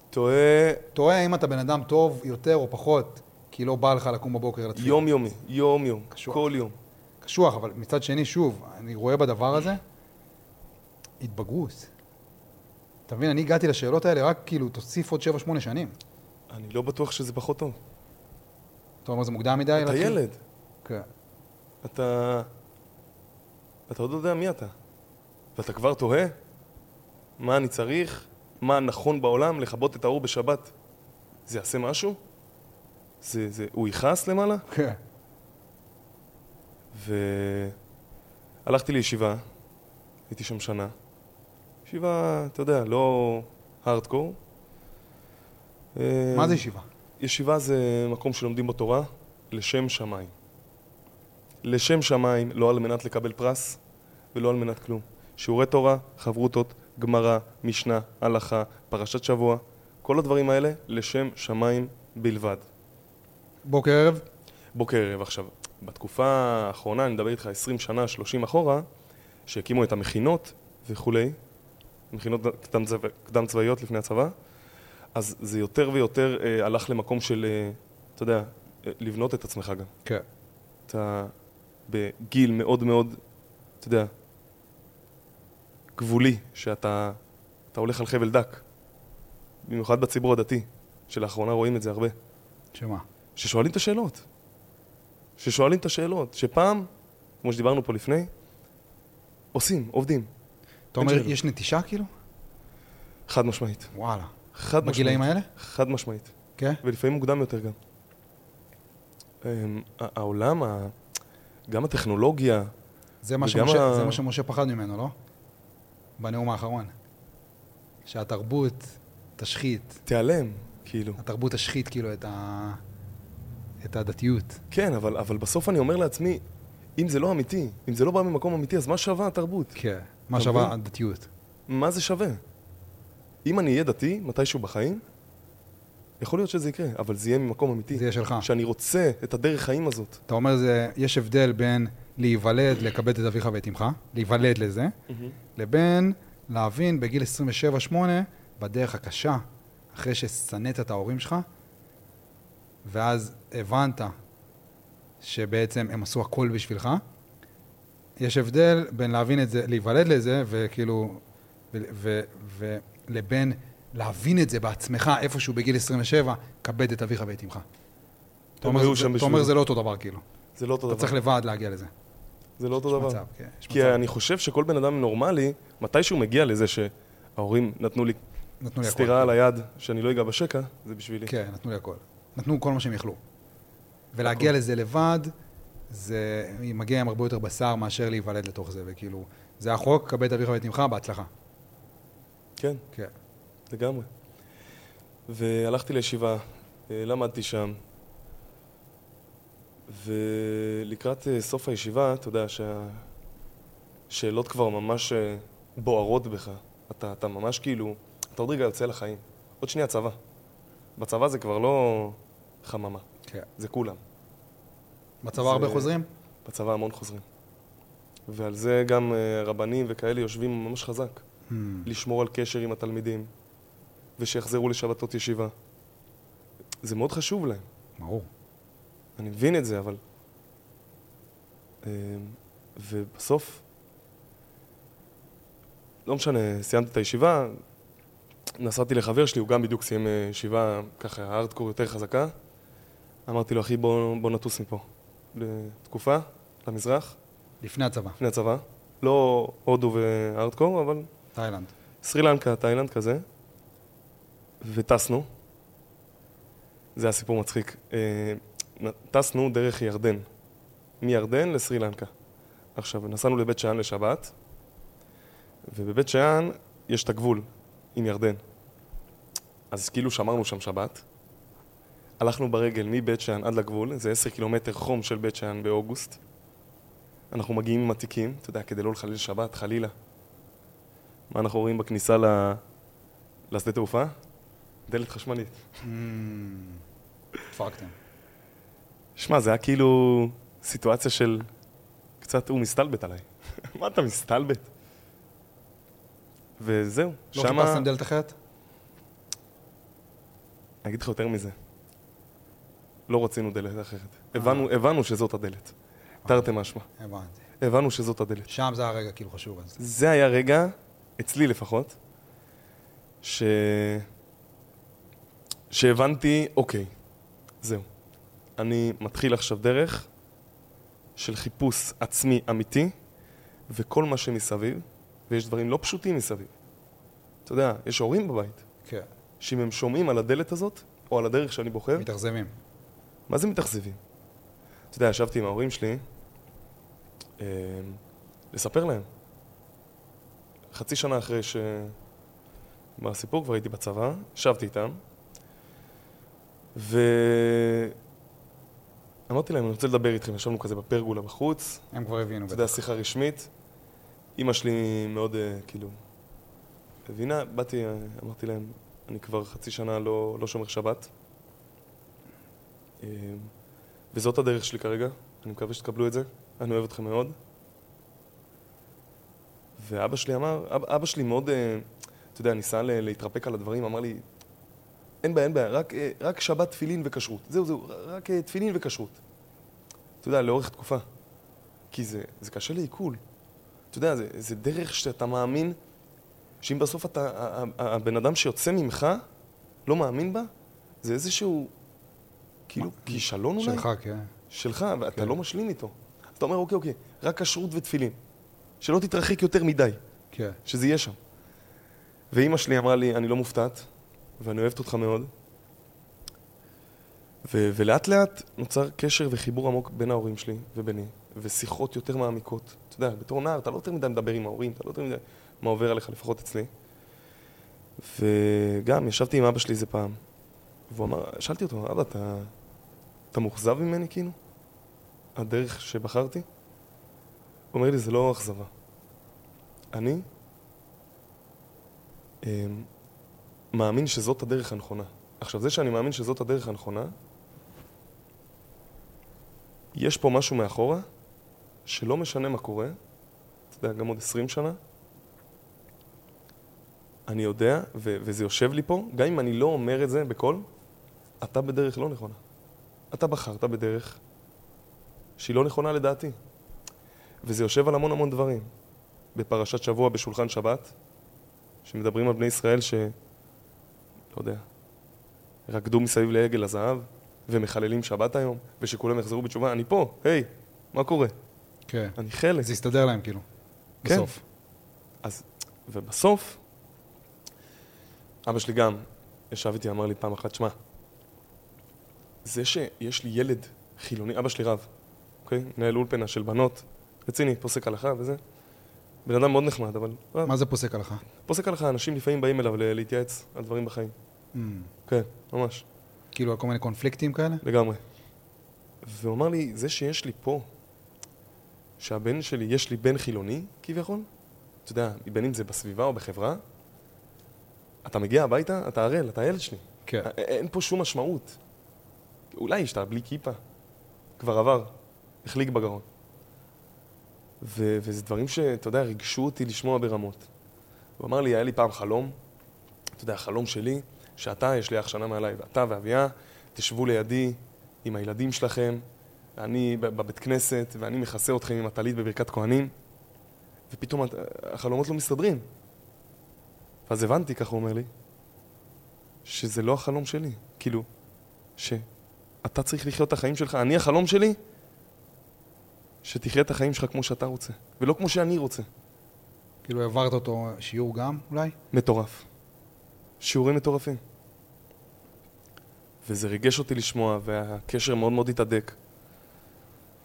טועה טועה אם אתה בן אדם טוב יותר או פחות, כי לא בא לך לקום בבוקר לתפילה. יום-יומי, יום-יום, קשוח. כל יום. קשוח, אבל מצד שני, שוב, אני רואה בדבר הזה התבגרות. אתה מבין, אני הגעתי לשאלות האלה רק כאילו, תוסיף עוד 7-8 שנים. אני לא בטוח שזה פחות טוב. אתה אומר, זה מוקדם מדי? אתה? ילד, כן. אתה... אתה עוד לא יודע מי אתה. ואתה כבר תוהה מה אני צריך, מה נכון בעולם, לכבות את האור בשבת. זה יעשה משהו? זה, זה, הוא יכעס למעלה? כן. והלכתי לישיבה, הייתי שם שנה. ישיבה, אתה יודע, לא הארדקור. מה זה ישיבה? ישיבה זה מקום שלומדים בו תורה לשם שמיים. לשם שמיים, לא על מנת לקבל פרס ולא על מנת כלום. שיעורי תורה, חברותות, גמרא, משנה, הלכה, פרשת שבוע, כל הדברים האלה לשם שמיים בלבד. בוקר ערב? בוקר ערב עכשיו. בתקופה האחרונה, אני מדבר איתך 20 שנה, 30 אחורה, שהקימו את המכינות וכולי, מכינות קדם, צבא, קדם צבאיות לפני הצבא, אז זה יותר ויותר אה, הלך למקום של, אה, אתה יודע, אה, לבנות את עצמך גם. כן. אתה בגיל מאוד מאוד, אתה יודע, גבולי, שאתה אתה הולך על חבל דק. במיוחד בציבור הדתי, שלאחרונה רואים את זה הרבה. שמה? ששואלים את השאלות. ששואלים את השאלות. שפעם, כמו שדיברנו פה לפני, עושים, עובדים. אתה אומר. יש נטישה כאילו? חד משמעית. וואלה. חד משמעית. בגילאים האלה? חד משמעית. כן. ולפעמים מוקדם יותר גם. אמ, העולם, גם הטכנולוגיה, זה מה, שמשה, ה- זה מה שמשה פחד ממנו, לא? בנאום האחרון. שהתרבות תשחית, תיעלם, כאילו. התרבות תשחית כאילו את, ה... את הדתיות. כן, אבל, אבל בסוף אני אומר לעצמי, אם זה לא אמיתי, אם זה לא בא ממקום אמיתי, אז מה שווה התרבות? כן. מה שווה? הדתיות? מה זה שווה? אם אני אהיה דתי, מתישהו בחיים, יכול להיות שזה יקרה, אבל זה יהיה ממקום אמיתי. זה יהיה שלך. שאני רוצה את הדרך חיים הזאת. אתה אומר, זה, יש הבדל בין להיוולד, לכבד את אביך ואת אמך, להיוולד לזה, לבין להבין בגיל 27-8, בדרך הקשה, אחרי ששנאת את ההורים שלך, ואז הבנת שבעצם הם עשו הכל בשבילך. יש הבדל בין להבין את זה, להיוולד לזה, וכאילו, ו- ו- ולבין להבין את זה בעצמך איפשהו בגיל 27, כבד את אביך ואת אמך. אתה אומר, זה- אתה לא אותו דבר כאילו. זה לא אותו אתה דבר. צריך לבד להגיע לזה. זה לא יש אותו דבר. מצב, כן, יש כי מצב. אני חושב שכל בן אדם נורמלי, מתישהו מגיע לזה שההורים נתנו לי נתנו לי הכל. סטירה על היד, שאני לא אגע בשקע, זה בשבילי. כן, נתנו לי הכל. נתנו כל מה שהם יכלו. ולהגיע לזה לבד, זה מגיע עם הרבה יותר בשר מאשר להיוולד לתוך זה, וכאילו, זה החוק, כבד את אביך ואת אמך, בהצלחה. כן, כן. לגמרי. והלכתי לישיבה, אה, למדתי שם, ולקראת אה, סוף הישיבה, אתה יודע שהשאלות כבר ממש אה, בוערות בך. אתה, אתה ממש כאילו, אתה עוד רגע יוצא לחיים. עוד שנייה צבא. בצבא זה כבר לא חממה, כן. זה כולם. בצבא הרבה חוזרים? בצבא המון חוזרים. ועל זה גם אה, רבנים וכאלה יושבים ממש חזק. Hmm. לשמור על קשר עם התלמידים, ושיחזרו לשבתות ישיבה. זה מאוד חשוב להם. ברור. אני מבין את זה, אבל... אה, ובסוף, לא משנה, סיימתי את הישיבה, נסעתי לחבר שלי, הוא גם בדיוק סיים אה, ישיבה ככה, הארדקור יותר חזקה. אמרתי לו, אחי, בוא, בוא נטוס מפה. לתקופה, למזרח, לפני הצבא, לפני הצבא. לא הודו והארדקור, אבל תאילנד. סרי לנקה, תאילנד כזה, וטסנו. זה היה סיפור מצחיק. אה, טסנו דרך ירדן, מירדן לסרי לנקה. עכשיו, נסענו לבית שאן לשבת, ובבית שאן יש את הגבול עם ירדן. אז כאילו שמרנו שם שבת. הלכנו ברגל מבית שאן עד לגבול, זה עשר קילומטר חום של בית שאן באוגוסט. אנחנו מגיעים עם התיקים, אתה יודע, כדי לא לחלל שבת, חלילה. מה אנחנו רואים בכניסה ל... לשדה תעופה? דלת חשמלית. Hmm. דפקתם. שמע, זה היה כאילו סיטואציה של קצת הוא מסתלבט עליי. מה אתה מסתלבט? וזהו, לא שמה... חיפשתם דלת אחרת? אני אגיד לך יותר מזה. לא רצינו דלת אחרת. הבנו, הבנו שזאת הדלת. תרתי משמע. הבנתי. הבנו שזאת הדלת. שם זה הרגע כאילו חשוב אז. זה היה רגע, אצלי לפחות, ש... שהבנתי, אוקיי, זהו. אני מתחיל עכשיו דרך של חיפוש עצמי אמיתי, וכל מה שמסביב, ויש דברים לא פשוטים מסביב. אתה יודע, יש הורים בבית, כן. שאם הם שומעים על הדלת הזאת, או על הדרך שאני בוחר, מתאכזבים. מה זה מתאכזבים? אתה יודע, ישבתי עם ההורים שלי, אה, לספר להם. חצי שנה אחרי ש... בסיפור כבר הייתי בצבא, ישבתי איתם, ואמרתי להם, אני רוצה לדבר איתכם, ישבנו כזה בפרגולה בחוץ, הם כבר הבינו. אתה יודע. שיחה רשמית. אימא שלי מאוד, אה, כאילו, הבינה, באתי, אה, אמרתי להם, אני כבר חצי שנה לא, לא שומר שבת. אה, וזאת הדרך שלי כרגע, אני מקווה שתקבלו את זה, אני אוהב אתכם מאוד. ואבא שלי אמר, אבא, אבא שלי מאוד, אה, אתה יודע, ניסה להתרפק על הדברים, אמר לי, אין בעיה, אין בעיה, רק, אה, רק שבת, תפילין וכשרות. זהו, זהו, רק תפילין וכשרות. אתה יודע, לאורך תקופה. כי זה, זה קשה לעיכול. אתה יודע, זה, זה דרך שאתה מאמין שאם בסוף אתה, הבן אדם שיוצא ממך לא מאמין בה, זה איזשהו, כאילו, כישלון אולי? שלך, כן. שלך, ואתה כן. לא משלים איתו. אז אתה אומר, אוקיי, אוקיי, רק כשרות ותפילין. שלא תתרחק יותר מדי, כן. שזה יהיה שם. ואימא שלי אמרה לי, אני לא מופתעת, ואני אוהבת אותך מאוד. ו- ולאט לאט נוצר קשר וחיבור עמוק בין ההורים שלי וביני, ושיחות יותר מעמיקות. אתה יודע, בתור נער אתה לא יותר מדי מדבר עם ההורים, אתה לא יותר מדי מה עובר עליך, לפחות אצלי. וגם ישבתי עם אבא שלי איזה פעם, והוא אמר, שאלתי אותו, אבא, אתה, אתה מאוכזב ממני כאילו? הדרך שבחרתי? אומר לי, זה לא אכזבה. אני אמ, מאמין שזאת הדרך הנכונה. עכשיו, זה שאני מאמין שזאת הדרך הנכונה, יש פה משהו מאחורה, שלא משנה מה קורה, אתה יודע, גם עוד עשרים שנה, אני יודע, ו- וזה יושב לי פה, גם אם אני לא אומר את זה בקול, אתה בדרך לא נכונה. אתה בחרת בדרך שהיא לא נכונה לדעתי. וזה יושב על המון המון דברים. בפרשת שבוע בשולחן שבת, שמדברים על בני ישראל לא יודע, רקדו מסביב לעגל הזהב, ומחללים שבת היום, ושכולם יחזרו בתשובה, אני פה, היי, מה קורה? כן. אני חלק. זה יסתדר להם, כאילו. כן. בסוף. אז, ובסוף, אבא שלי גם ישב איתי, אמר לי פעם אחת, שמע, זה שיש לי ילד חילוני, אבא שלי רב, אוקיי? מנהל אולפנה של בנות, רציני, פוסק הלכה וזה. בן אדם מאוד נחמד, אבל רב. מה זה פוסק הלכה? פוסק הלכה, אנשים לפעמים באים אליו להתייעץ על דברים בחיים. Mm. כן, ממש, כאילו, על כל מיני קונפליקטים כאלה? לגמרי. והוא אמר לי, זה שיש לי פה, שהבן שלי, יש לי בן חילוני, כביכול, אתה יודע, בין אם זה בסביבה או בחברה, אתה מגיע הביתה, אתה ערל, אתה הילד שלי. כן. אין פה שום משמעות. אולי שאתה בלי כיפה, כבר עבר, החליק בגרון. ו- וזה דברים שאתה יודע, ריגשו אותי לשמוע ברמות. הוא אמר לי, היה לי פעם חלום, אתה יודע, החלום שלי, שאתה, יש לי אח שנה מעליי, ואתה ואביה, תשבו לידי עם הילדים שלכם, אני ב- בבית כנסת, ואני מכסה אתכם עם הטלית בברכת כהנים, ופתאום החלומות לא מסתדרים. ואז הבנתי, ככה הוא אומר לי, שזה לא החלום שלי. כאילו, שאתה צריך לחיות את החיים שלך. אני, החלום שלי, שתחיה את החיים שלך כמו שאתה רוצה, ולא כמו שאני רוצה. כאילו, העברת אותו שיעור גם, אולי? מטורף. שיעורים מטורפים. וזה ריגש אותי לשמוע, והקשר מאוד מאוד התהדק.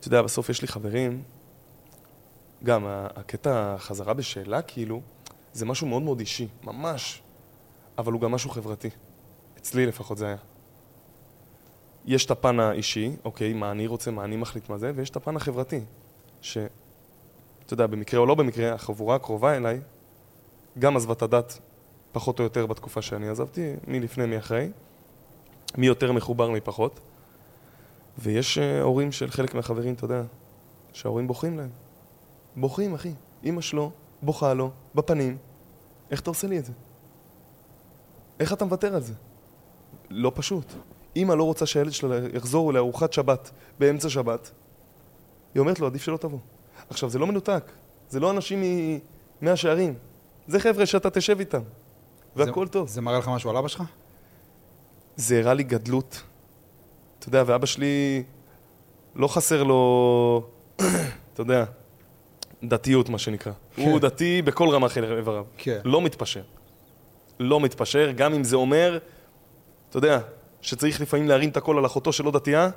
אתה יודע, בסוף יש לי חברים, גם הקטע החזרה בשאלה, כאילו, זה משהו מאוד מאוד אישי, ממש, אבל הוא גם משהו חברתי. אצלי לפחות זה היה. יש את הפן האישי, אוקיי, מה אני רוצה, מה אני מחליט מה זה, ויש את הפן החברתי, ש... אתה יודע, במקרה או לא במקרה, החבורה הקרובה אליי גם עזבה את הדת פחות או יותר בתקופה שאני עזבתי, מי לפני, מי אחרי, מי יותר מחובר, מי פחות. ויש אה, הורים של חלק מהחברים, אתה יודע, שההורים בוכים להם. בוכים, אחי. אמא שלו בוכה לו בפנים, איך אתה עושה לי את זה? איך אתה מוותר על זה? לא פשוט. אמא לא רוצה שהילד שלה יחזור לארוחת שבת באמצע שבת, היא אומרת לו, עדיף שלא תבוא. עכשיו, זה לא מנותק, זה לא אנשים ממאה שערים, זה חבר'ה שאתה תשב איתם, והכל טוב. זה מראה לך משהו על אבא שלך? זה הראה לי גדלות. אתה יודע, ואבא שלי, לא חסר לו, אתה יודע, דתיות, מה שנקרא. כן. הוא דתי בכל רמ"ח איבריו. כן. לא מתפשר. לא מתפשר, גם אם זה אומר, אתה יודע, שצריך לפעמים להרים את הקול על אחותו שלא דתייה,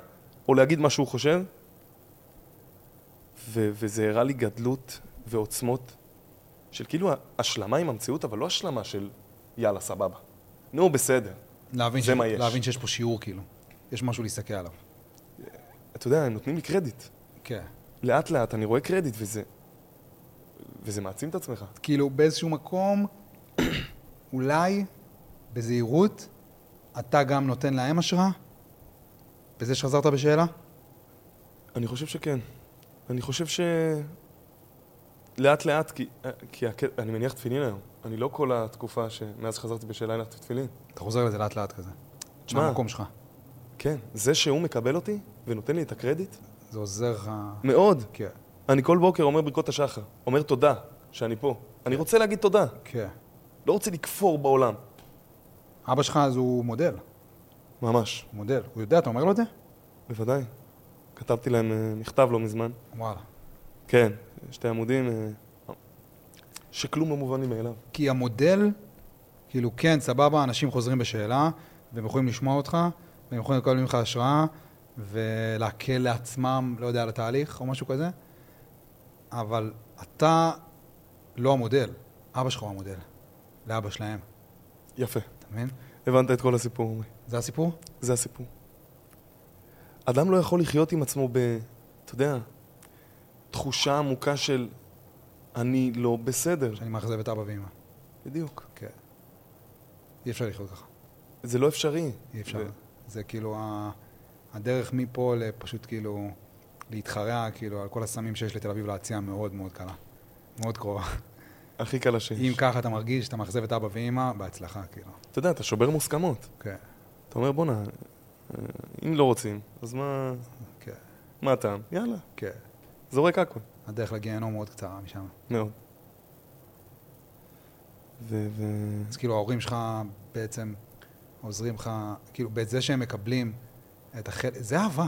או להגיד מה שהוא חושב. ו- וזה הראה לי גדלות ועוצמות של כאילו השלמה עם המציאות, אבל לא השלמה של יאללה, סבבה. נו, בסדר. להבין, זה ש... מה יש. להבין שיש פה שיעור, כאילו. יש משהו להסתכל עליו. אתה יודע, הם נותנים לי קרדיט. כן. לאט לאט אני רואה קרדיט, וזה... וזה מעצים את עצמך. כאילו, באיזשהו מקום, אולי, בזהירות, אתה גם נותן להם השראה? בזה שחזרת בשאלה? אני חושב שכן. אני חושב ש... לאט לאט, כי, כי הק... אני מניח תפילין היום. אני לא כל התקופה שמאז שחזרתי בשאלה הנחתי תפילין. אתה חוזר לזה לאט לאט כזה. תשמע. מהמקום שלך. כן, זה שהוא מקבל אותי ונותן לי את הקרדיט, זה עוזר לך... מאוד. כן. אני כל בוקר אומר ברכות השחר, אומר תודה שאני פה. אני רוצה להגיד תודה, כן. לא רוצה לכפור בעולם. אבא שלך אז הוא מודל. ממש, הוא מודל. הוא יודע, אתה אומר לו את זה? בוודאי. כתבתי להם אה, מכתב לא מזמן. וואלה. כן, שתי עמודים, אה, שכלום לא מובן לי מאליו. כי המודל, כאילו, כן, סבבה, אנשים חוזרים בשאלה, והם יכולים לשמוע אותך, והם יכולים לקבל ממך השראה, ולהקל לעצמם, לא יודע, על התהליך, או משהו כזה, אבל אתה לא המודל, אבא שלך הוא המודל, לאבא שלהם, יפה, מבין? הבנת את כל הסיפור, עמרי. זה הסיפור? זה הסיפור. אדם לא יכול לחיות עם עצמו ב... אתה יודע, תחושה עמוקה של אני לא בסדר. שאני מאכזב את אבא ואמא. בדיוק. כן. אי אפשר לחיות ככה. זה לא אפשרי. אי אפשר. ו- זה כאילו ה... הדרך מפה לפשוט כאילו להתחרע כאילו על כל הסמים שיש לתל אביב להציע מאוד מאוד קלה. מאוד קרובה. הכי קלה שיש. אם ככה אתה מרגיש שאתה מאכזב את אבא ואמא, בהצלחה כאילו. אתה יודע, אתה שובר מוסכמות. כן, אתה אומר, בואנה, אה, אם לא רוצים, אז מה, כן, מה הטעם? יאללה, כן. זורק הכל. הדרך לגיהנום מאוד קצרה משם. מאוד. ו... ו... אז כאילו ההורים שלך בעצם עוזרים לך, כאילו, בזה שהם מקבלים את החלק, זה אהבה.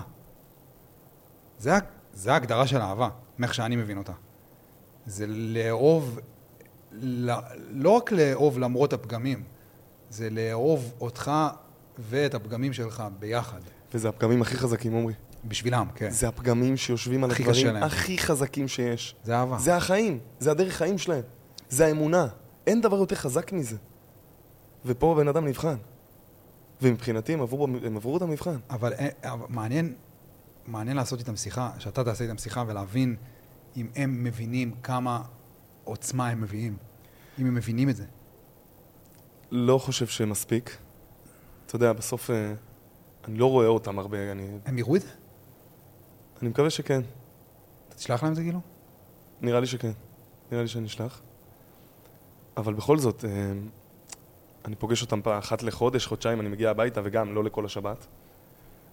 זה, זה ההגדרה של אהבה, מאיך שאני מבין אותה. זה לאהוב, לא, לא רק לאהוב למרות הפגמים, זה לאהוב אותך ואת הפגמים שלך ביחד. וזה הפגמים הכי חזקים, עמרי. בשבילם, כן. זה הפגמים שיושבים על הדברים. הכי חזקים שיש. זה אהבה. זה החיים, זה הדרך חיים שלהם. זה האמונה. אין דבר יותר חזק מזה. ופה הבן אדם נבחן. ומבחינתי הם עברו, הם עברו את המבחן. אבל, אה, אבל מעניין, מעניין לעשות איתם שיחה, שאתה תעשה איתם שיחה ולהבין אם הם מבינים כמה עוצמה הם מביאים. אם הם מבינים את זה. לא חושב שמספיק. אתה יודע, בסוף אה, אני לא רואה אותם הרבה, אני, הם יראו את זה? אני מקווה שכן. אתה תשלח להם את זה כאילו? נראה לי שכן. נראה לי שאני אשלח. אבל בכל זאת, אה, אני פוגש אותם פעם אחת לחודש, חודשיים, אני מגיע הביתה, וגם לא לכל השבת.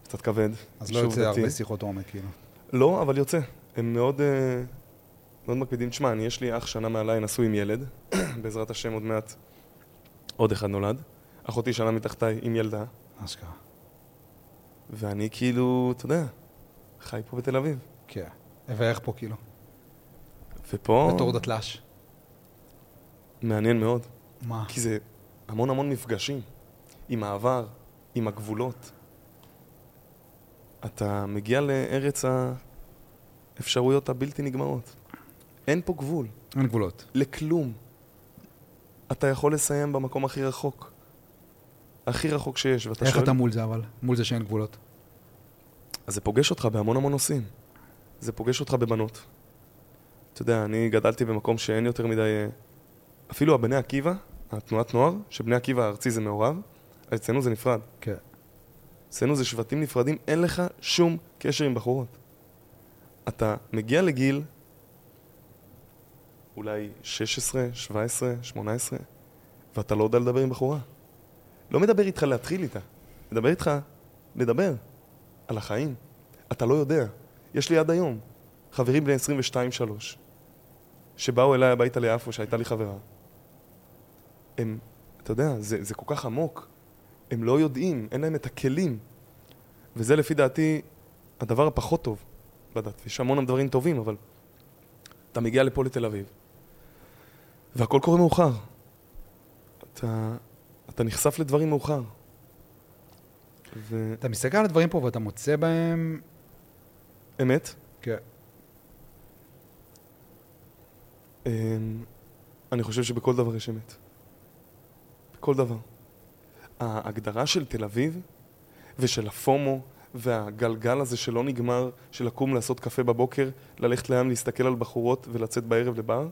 קצת כבד. אז לא יוצא דתי. הרבה שיחות עומק, כאילו. לא, אבל יוצא. הם מאוד, אה, מאוד מקפידים. תשמע, אני, יש לי אח שנה מעליי, נשוי עם ילד. בעזרת השם עוד מעט עוד אחד נולד. אחותי שנה מתחתיי עם ילדה. אשכרה. ואני כאילו, אתה יודע, חי פה בתל אביב. כן. ואיך פה, כאילו? ופה בתור דתל"ש. מעניין מאוד. מה? כי זה המון המון מפגשים עם העבר, עם הגבולות. אתה מגיע לארץ האפשרויות הבלתי נגמרות. אין פה גבול, אין גבולות. לכלום. אתה יכול לסיים במקום הכי רחוק. הכי רחוק שיש, ואתה איך שואל... אתה מול זה, אבל? מול זה שאין גבולות. אז זה פוגש אותך בהמון המון נושאים. זה פוגש אותך בבנות. אתה יודע, אני גדלתי במקום שאין יותר מדי... אפילו הבני עקיבא, התנועת נוער, שבני עקיבא הארצי זה מעורב, אצלנו זה נפרד. כן. אצלנו זה שבטים נפרדים, אין לך שום קשר עם בחורות. אתה מגיע לגיל אולי 16, 17, 18, ואתה לא יודע לדבר עם בחורה. לא מדבר איתך להתחיל איתה, מדבר איתך לדבר על החיים. אתה לא יודע. יש לי עד היום חברים בני 22-3 שבאו אליי הביתה ליפו, שהייתה לי חברה. הם, אתה יודע, זה, זה כל כך עמוק. הם לא יודעים, אין להם את הכלים. וזה לפי דעתי הדבר הפחות טוב בדת. יש המון דברים טובים, אבל אתה מגיע לפה לתל אביב, והכל קורה מאוחר. אתה, אתה נחשף לדברים מאוחר. ואמת, אתה מסתכל על הדברים פה ואתה מוצא בהם... כן. אמ, אני חושב שבכל דבר יש אמת. בכל דבר. ההגדרה של תל אביב ושל הפומו והגלגל הזה שלא נגמר, של לקום לעשות קפה בבוקר, ללכת לים, להסתכל על בחורות ולצאת בערב לבר,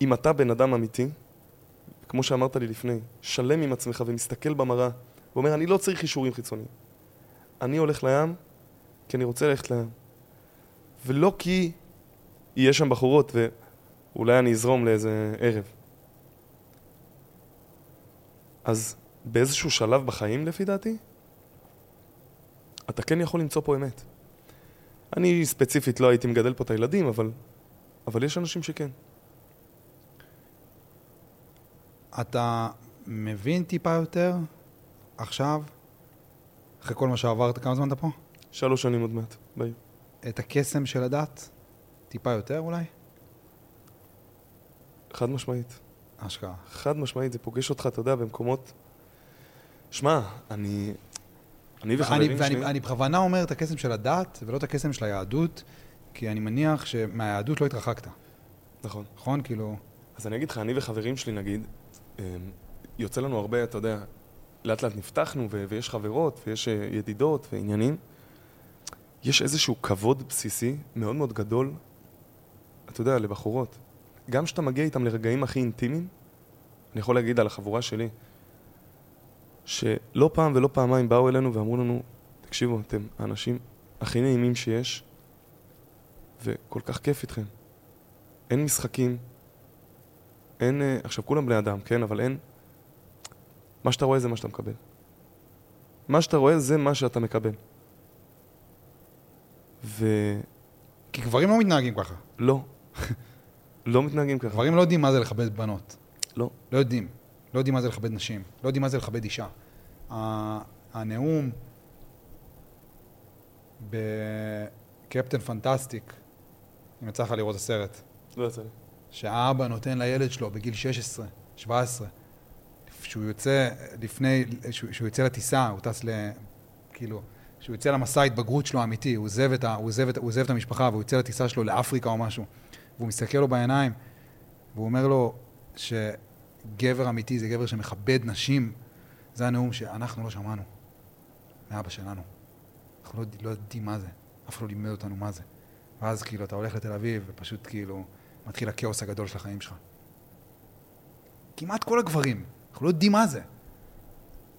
אם אתה בן אדם אמיתי, כמו שאמרת לי לפני, שלם עם עצמך ומסתכל במראה ואומר, אני לא צריך אישורים חיצוניים. אני הולך לים כי אני רוצה ללכת לים. ולא כי יהיה שם בחורות ואולי אני אזרום לאיזה ערב. אז באיזשהו שלב בחיים, לפי דעתי, אתה כן יכול למצוא פה אמת. אני ספציפית לא הייתי מגדל פה את הילדים, אבל, אבל יש אנשים שכן. אתה מבין טיפה יותר עכשיו, אחרי כל מה שעברת, כמה זמן אתה פה? שלוש שנים עוד מעט, בעיר. את הקסם של הדת? טיפה יותר אולי? חד משמעית. אשכרה. חד משמעית, זה פוגש אותך, אתה יודע, במקומות... שמע, אני... אני וחברים ואני, שלי... אני בכוונה אומר את הקסם של הדת ולא את הקסם של היהדות, כי אני מניח שמהיהדות לא התרחקת, נכון. נכון? כאילו, אז אני אגיד לך, אני וחברים שלי נגיד, יוצא לנו הרבה, אתה יודע, לאט לאט נפתחנו ו- ויש חברות ויש אה, ידידות ועניינים. יש איזשהו כבוד בסיסי מאוד מאוד גדול, אתה יודע, לבחורות. גם כשאתה מגיע איתם לרגעים הכי אינטימיים, אני יכול להגיד על החבורה שלי, שלא פעם ולא פעמיים באו אלינו ואמרו לנו, תקשיבו, אתם האנשים הכי נעימים שיש, וכל כך כיף איתכם. אין משחקים, אין, אה, עכשיו כולם בני אדם, כן, אבל אין, מה שאתה רואה זה מה שאתה מקבל. מה שאתה רואה זה מה שאתה מקבל. ולא, כי גברים לא מתנהגים ככה. לא מתנהגים ככה. גברים לא יודעים מה זה לכבד בנות. לא. לא יודעים. לא יודעים מה זה לכבד נשים, לא יודעים מה זה לכבד אישה. הנאום בקפטן פנטסטיק, אם יצא לך לראות את הסרט, לא יצא לי. שהאבא נותן לילד שלו בגיל 16, 17, שהוא יוצא לפני, שהוא, שהוא יוצא לטיסה, הוא טס ל... כאילו, שהוא יוצא למסע ההתבגרות שלו האמיתי, הוא עוזב, את את, את המשפחה והוא יוצא לטיסה שלו לאפריקה או משהו, והוא מסתכל לו בעיניים, והוא אומר לו שגבר אמיתי זה גבר שמכבד נשים, זה הנאום שאנחנו לא שמענו מאבא שלנו. אנחנו לא, לא יודעים מה זה, אף אחד לא לימד אותנו מה זה. ואז כאילו אתה הולך לתל אביב ופשוט כאילו מתחיל הכאוס הגדול של החיים שלך. כמעט כל הגברים, אנחנו לא יודעים מה זה.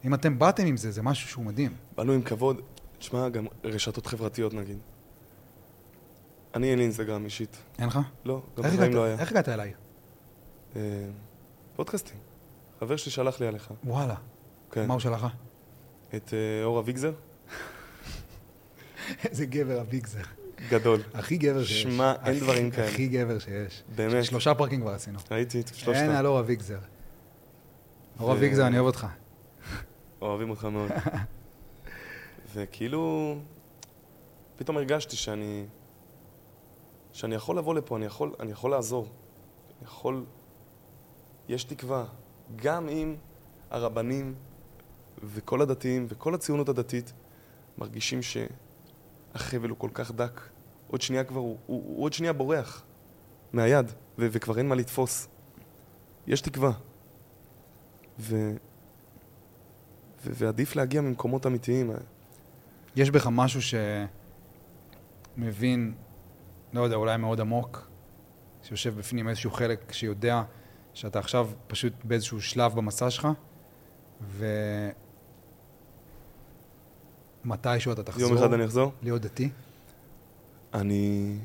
אם אתם באתם עם זה, זה משהו שהוא מדהים. באנו עם כבוד. תשמע, גם רשתות חברתיות נגיד. אני אין לי אינסטגרם אישית. אין לך? לא, גם בחיים לא היה. איך הגעת אליי? אה, פודקאסטים. חבר שלי שלח לי עליך. וואלה. כן. מה הוא שלח לך? את אה, אור אביגזר. איזה גבר הביגזר. גדול. הכי גבר שיש. שמע, אין דברים כאלה. הכי גבר שיש. באמת. שלושה פרקים כבר עשינו. ראיתי את אין שלושתם. על אור אביגזר. אור ו- אביגזר, אני אוהב אותך. אוהבים אותך מאוד. וכאילו, פתאום הרגשתי שאני... שאני יכול לבוא לפה, אני יכול, אני יכול לעזור. אני יכול... יש תקווה. גם אם הרבנים וכל הדתיים וכל הציונות הדתית מרגישים שהחבל הוא כל כך דק, עוד שנייה כבר, הוא, הוא, הוא עוד שנייה בורח מהיד, ו- וכבר אין מה לתפוס. יש תקווה. ו... ו- ועדיף להגיע ממקומות אמיתיים. יש בך משהו שמבין, לא יודע, אולי מאוד עמוק, שיושב בפנים איזשהו חלק שיודע שאתה עכשיו פשוט באיזשהו שלב במסע שלך, ומתישהו אתה תחזור יום אחד אני אחזור. להיות דתי. אני...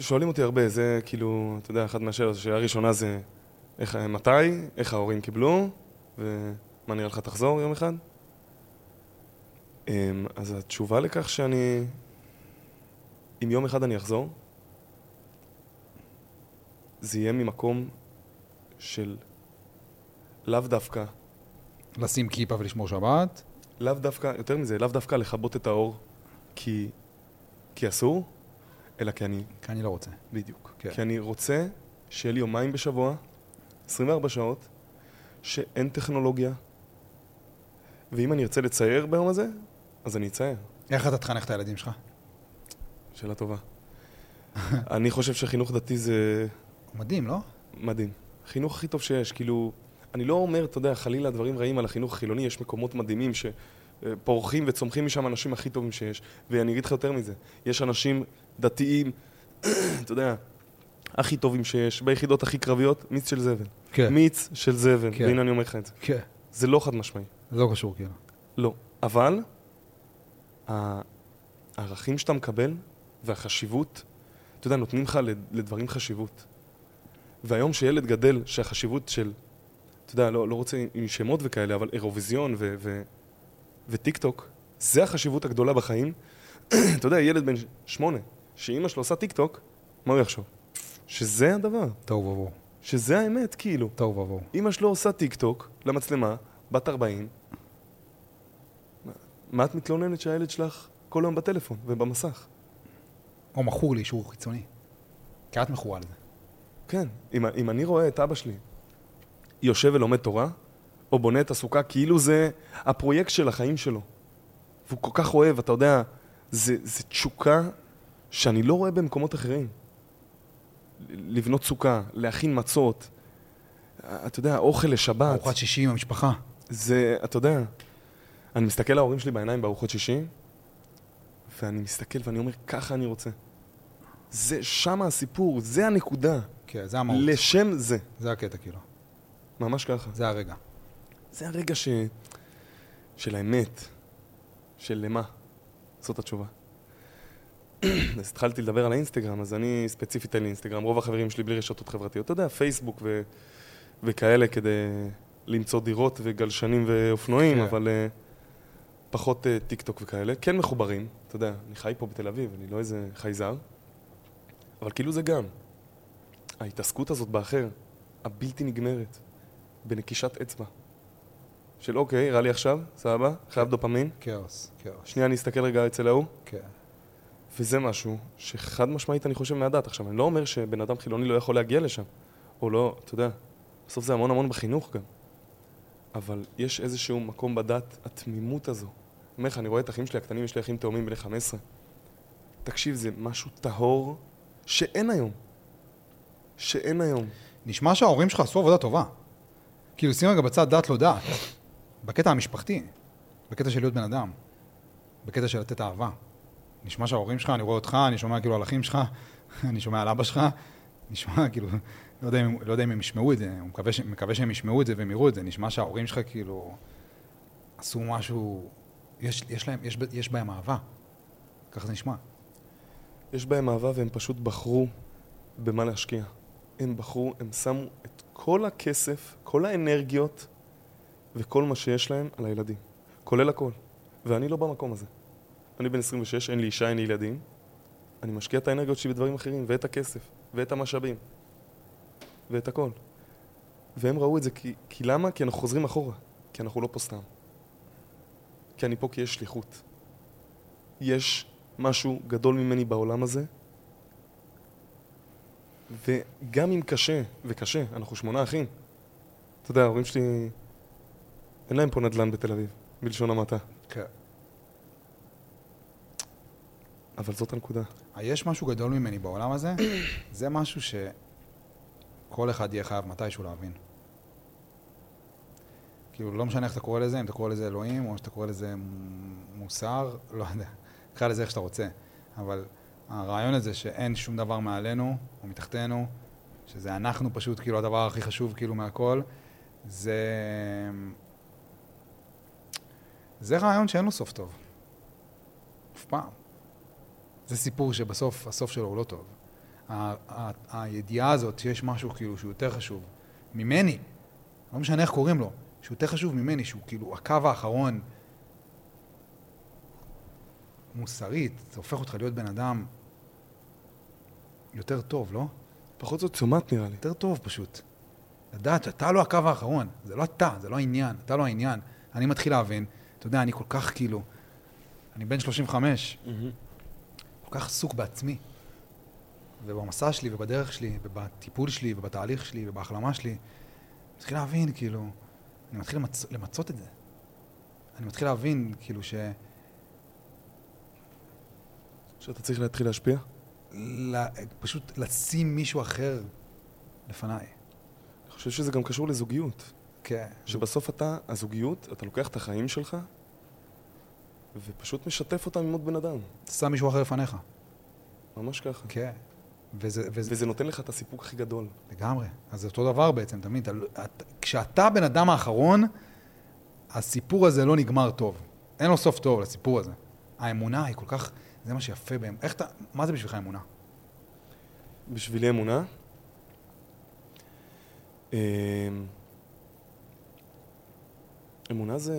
שואלים אותי הרבה, זה כאילו, אתה יודע, אחת מהשאלות, השאלה הראשונה זה איך, מתי, איך ההורים קיבלו, ומה נראה לך תחזור יום אחד? אמ, אז התשובה לכך שאני... אם יום אחד אני אחזור, זה יהיה ממקום של לאו דווקא, לשים כיפה ולשמור שבת. לאו דווקא, יותר מזה, לאו דווקא לכבות את האור כי, כי אסור, אלא כי אני כי אני לא רוצה. בדיוק. כן. כי אני רוצה שיהיה לי יומיים בשבוע, 24 שעות, שאין טכנולוגיה, ואם אני ארצה לצייר ביום הזה, אז אני אצייר. איך אתה תחנך את הילדים שלך? שאלה טובה. אני חושב שחינוך דתי זה מדהים, לא? מדהים. חינוך הכי טוב שיש, כאילו... אני לא אומר, אתה יודע, חלילה דברים רעים על החינוך החילוני, יש מקומות מדהימים שפורחים וצומחים משם אנשים הכי טובים שיש. ואני אגיד לך יותר מזה, יש אנשים דתיים, אתה יודע, הכי טובים שיש, ביחידות הכי קרביות, מיץ של זבל. כן. מיץ של זבל, כן. והנה אני אומר לך את זה. כן. זה לא חד משמעי. זה לא קשור, כאילו. לא. אבל, הערכים שאתה מקבל והחשיבות, אתה יודע, נותנים לך לד- לדברים חשיבות. והיום שילד גדל, שהחשיבות של, אתה יודע, לא, לא רוצה עם שמות וכאלה, אבל אירוויזיון ו- ו- וטיק טוק, זה החשיבות הגדולה בחיים. אתה יודע, ילד בן שמונה, שאימא שלו עושה טיק טוק, מה הוא יחשוב? שזה הדבר, תוהו ובוהו. שזה האמת, כאילו. תוהו ובוהו. אימא שלו עושה טיק טוק למצלמה, בת 40. מה- את מתלוננת שהילד שלך כל היום בטלפון ובמסך? או מכור לאישור חיצוני. כי את מכורה לזה. כן, אם, אם אני רואה את אבא שלי יושב ולומד תורה, או בונה את הסוכה כאילו זה הפרויקט של החיים שלו, והוא כל כך אוהב, אתה יודע, זה, זה תשוקה שאני לא רואה במקומות אחרים. לבנות סוכה, להכין מצות, אתה יודע, אוכל לשבת. ארוחת שישי עם המשפחה. זה, אתה יודע, אני מסתכל להורים שלי בעיניים בארוחות שישי, ואני מסתכל ואני אומר, ככה אני רוצה. זה שם הסיפור, זה הנקודה. כן, זה המהות. לשם זה. זה הקטע, כאילו. ממש ככה. זה הרגע. זה הרגע ש... של האמת. של למה. זאת התשובה. אז התחלתי לדבר על האינסטגרם, אז אני ספציפית אין לי אינסטגרם. רוב החברים שלי בלי רשתות חברתיות. אתה יודע, פייסבוק ו... וכאלה כדי למצוא דירות וגלשנים ואופנועים, כן. אבל uh, פחות uh, טיק טוק וכאלה. כן מחוברים, אתה יודע, אני חי פה בתל אביב, אני לא איזה חייזר, אבל כאילו זה גם. ההתעסקות הזאת באחר, הבלתי נגמרת, בנקישת אצבע. של אוקיי, רע לי עכשיו, סבבה, חייב דופמין. כאוס, כאוס. שנייה אני אסתכל רגע אצל ההוא. כן. וזה משהו שחד משמעית אני חושב מהדת. עכשיו, אני לא אומר שבן אדם חילוני לא יכול להגיע לשם, או לא, אתה יודע, בסוף זה המון המון בחינוך גם. אבל יש איזשהו מקום בדת, התמימות הזו. אני אומר לך, אני רואה את אחים שלי הקטנים, יש לי אחים תאומים בני 15. תקשיב, זה משהו טהור שאין היום. שאין היום. נשמע שההורים שלך עשו עבודה טובה. כאילו, שים רגע בצד דת לא דת. בקטע המשפחתי, בקטע של להיות בן אדם, בקטע של לתת אהבה. נשמע שההורים שלך, אני רואה אותך, אני שומע כאילו על אחים שלך, אני שומע על אבא שלך, נשמע כאילו, לא יודע, לא יודע אם הם ישמעו את זה, אני מקווה, מקווה שהם ישמעו את זה והם יראו את זה, נשמע שההורים שלך כאילו עשו משהו, יש, יש להם, יש, יש בהם אהבה. ככה זה נשמע. יש בהם אהבה והם פשוט בחרו במה להשקיע. הם בחרו, הם שמו את כל הכסף, כל האנרגיות וכל מה שיש להם על הילדים. כולל הכל. ואני לא במקום הזה. אני בן 26, אין לי אישה, אין לי ילדים. אני משקיע את האנרגיות שלי בדברים אחרים, ואת הכסף, ואת המשאבים, ואת הכל. והם ראו את זה כי, כי למה? כי אנחנו חוזרים אחורה. כי אנחנו לא פה סתם. כי אני פה כי יש שליחות. יש משהו גדול ממני בעולם הזה, וגם אם קשה, וקשה, אנחנו שמונה אחים. אתה יודע, ההורים שלי, אין להם פה נדל"ן בתל אביב, בלשון המעטה. כן. אבל זאת הנקודה. יש משהו גדול ממני בעולם הזה, זה משהו שכל אחד יהיה חייב מתישהו להבין. כאילו, לא משנה איך אתה קורא לזה, אם אתה קורא לזה אלוהים, או שאתה קורא לזה מוסר, לא יודע, תקרא לזה איך שאתה רוצה. אבל הרעיון הזה שאין שום דבר מעלינו, או מתחתנו, שזה אנחנו פשוט, כאילו, הדבר הכי חשוב, כאילו, מהכל, זה... זה רעיון שאין לו סוף טוב. אף פעם. זה סיפור שבסוף, הסוף שלו הוא לא טוב. ה- ה- הידיעה הזאת שיש משהו כאילו שהוא יותר חשוב ממני, לא משנה איך קוראים לו, שהוא יותר חשוב ממני, שהוא כאילו הקו האחרון מוסרית, זה הופך אותך להיות בן אדם יותר טוב, לא? פחות עוצמת נראה לי. יותר טוב פשוט. לדעת שאתה לא הקו האחרון, זה לא אתה, זה לא העניין, אתה לא העניין. אני מתחיל להבין, אתה יודע, אני כל כך כאילו, אני בן 35, כל כך עסוק בעצמי, ובמסע שלי, ובדרך שלי, ובטיפול שלי, ובתהליך שלי, ובהחלמה שלי. אני מתחיל להבין, כאילו, אני מתחיל למצ... למצות את זה. אני מתחיל להבין, כאילו, ש... שאתה צריך להתחיל להשפיע? ל... פשוט לשים מישהו אחר לפניי. אני חושב שזה גם קשור לזוגיות. כן. שבסוף אתה, הזוגיות, אתה לוקח את החיים שלך ופשוט משתף אותם עם עוד בן אדם. שם מישהו אחר לפניך. ממש ככה. כן. וזה, וזה, וזה נותן לך את הסיפוק הכי גדול. לגמרי. אז זה אותו דבר בעצם, תמיד. אתה- את- כשאתה הבן אדם האחרון, הסיפור הזה לא נגמר טוב. אין לו סוף טוב לסיפור הזה. האמונה היא כל כך, זה מה שיפה בהם. איך אתה, מה זה בשבילך אמונה? בשבילי אמונה. אמ, אמונה זה,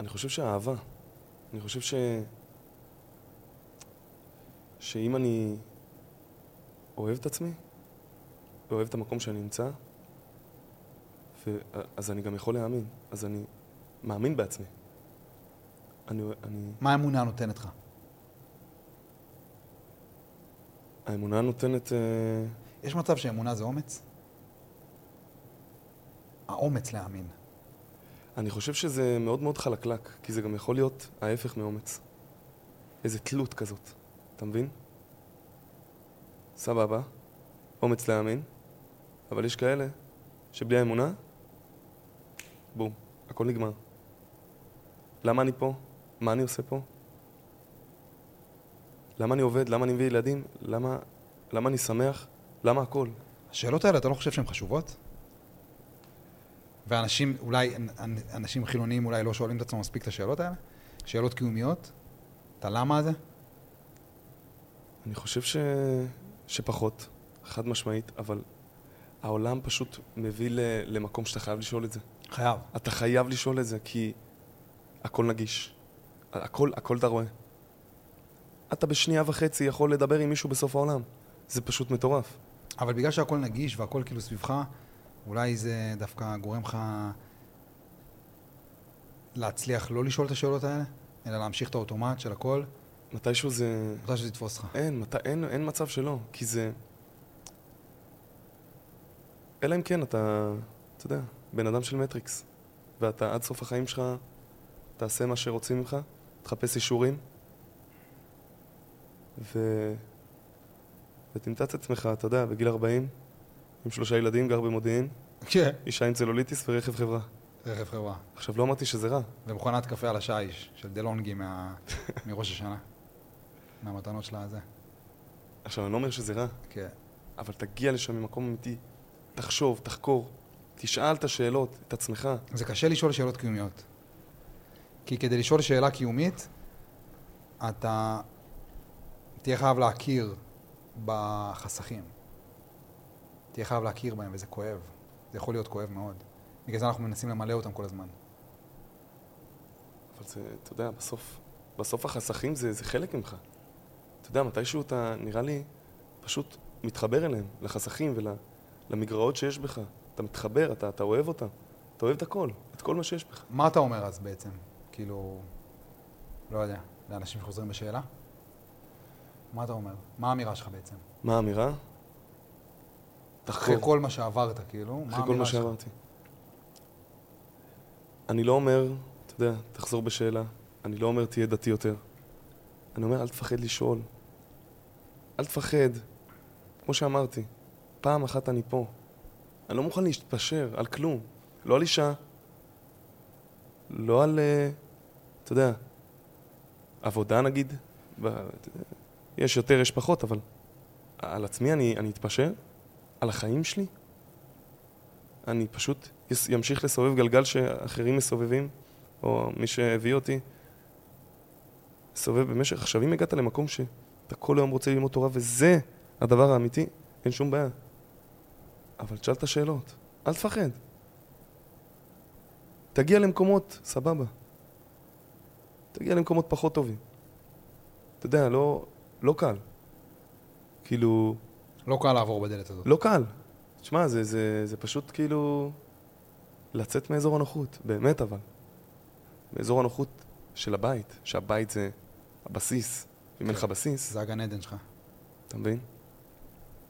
אני חושב שאהבה. אני חושב ש... שאם אני אוהב את עצמי, ואוהב את המקום שאני נמצא, ו... אז אני גם יכול להאמין. אז אני מאמין בעצמי. אני, אני, מה האמונה נותנת לך? האמונה נותנת... אה, יש מצב שאמונה זה אומץ? האומץ להאמין. אני חושב שזה מאוד מאוד חלקלק, כי זה גם יכול להיות ההפך מאומץ. איזה תלות כזאת, אתה מבין? סבבה, אומץ להאמין, אבל יש כאלה שבלי האמונה, בום, הכל נגמר. למה אני פה? מה אני עושה פה? למה אני עובד? למה אני מביא ילדים? למה, למה אני שמח? למה הכל? השאלות האלה, אתה לא חושב שהן חשובות? ואנשים, אולי, אנ- אנ- אנשים חילוניים אולי לא שואלים את עצמם מספיק את השאלות האלה? שאלות קיומיות? את הלמה הזה? אני חושב ש... שפחות, חד משמעית, אבל העולם פשוט מביא ל... למקום שאתה חייב לשאול את זה. חייב. אתה חייב לשאול את זה, כי הכל נגיש. הכל, הכל אתה רואה. אתה בשנייה וחצי יכול לדבר עם מישהו בסוף העולם. זה פשוט מטורף. אבל בגלל שהכל נגיש והכל כאילו סביבך, אולי זה דווקא גורם לך להצליח לא לשאול את השאלות האלה, אלא להמשיך את האוטומט של הכל, מתישהו זה... מתי שזה יתפוס אותך. אין, מת... אין, אין מצב שלא, כי זה... אלא אם כן אתה, אתה יודע, בן אדם של מטריקס, ואתה עד סוף החיים שלך תעשה מה שרוצים ממך, תחפש אישורים, ו... ותמצא את עצמך, אתה יודע, בגיל 40, עם שלושה ילדים, גר במודיעין, כן. אישה עם צלוליטיס ורכב חברה. רכב חברה. עכשיו, לא אמרתי שזה רע, ומכונת קפה על השיש של דלונגי מה... מראש השנה. מהמתנות של הזה. עכשיו, אני לא אומר שזה רע, כן. אבל תגיע לשם ממקום אמיתי, תחשוב, תחקור, תשאל את השאלות, את עצמך. זה קשה לשאול שאלות קיומיות. כי כדי לשאול שאלה קיומית, אתה תהיה חייב להכיר בחסכים. תהיה חייב להכיר בהם, וזה כואב. זה יכול להיות כואב מאוד. בגלל זה אנחנו מנסים למלא אותם כל הזמן. אבל זה, אתה יודע, בסוף, בסוף החסכים זה, זה חלק ממך. אתה יודע, מתישהו אתה, נראה לי, פשוט מתחבר אליהם, לחסכים ולמגרעות שיש בך. אתה מתחבר, אתה, אתה אוהב אותם. אתה אוהב את הכל, את כל מה שיש בך. מה אתה אומר אז בעצם? כאילו, לא יודע, לאנשים שחוזרים בשאלה? מה אתה אומר? מה האמירה שלך בעצם? מה האמירה? אחרי כל מה שעברת, כאילו, מה אחרי כל האמירה מה שלך? שאמרתי. אני לא אומר, אתה יודע, תחזור בשאלה. אני לא אומר תהיה דתי יותר. אני אומר, אל תפחד לשאול. אל תפחד. כמו שאמרתי, פעם אחת אני פה. אני לא מוכן להתפשר על כלום. לא על אישה, לא על, אה, אתה יודע, עבודה נגיד. ב- יש יותר, יש פחות, אבל על עצמי אני, אני אתפשר, על החיים שלי. אני פשוט ימשיך לסובב גלגל שאחרים מסובבים, או מי שהביא אותי, סובב במשך... עכשיו, אם הגעת למקום שאתה כל היום רוצה ללמוד תורה, וזה הדבר האמיתי, אין שום בעיה. אבל תשאל את השאלות, אל תפחד. תגיע למקומות, סבבה. תגיע למקומות פחות טובים. אתה יודע, לא, לא קל. כאילו, לא קל לעבור בדלת הזאת. לא קל. תשמע, זה, זה, זה פשוט כאילו לצאת מאזור הנוחות, באמת אבל. מאזור הנוחות של הבית, שהבית זה הבסיס. אם אין לך בסיס, זה הגן עדן שלך. אתה מבין?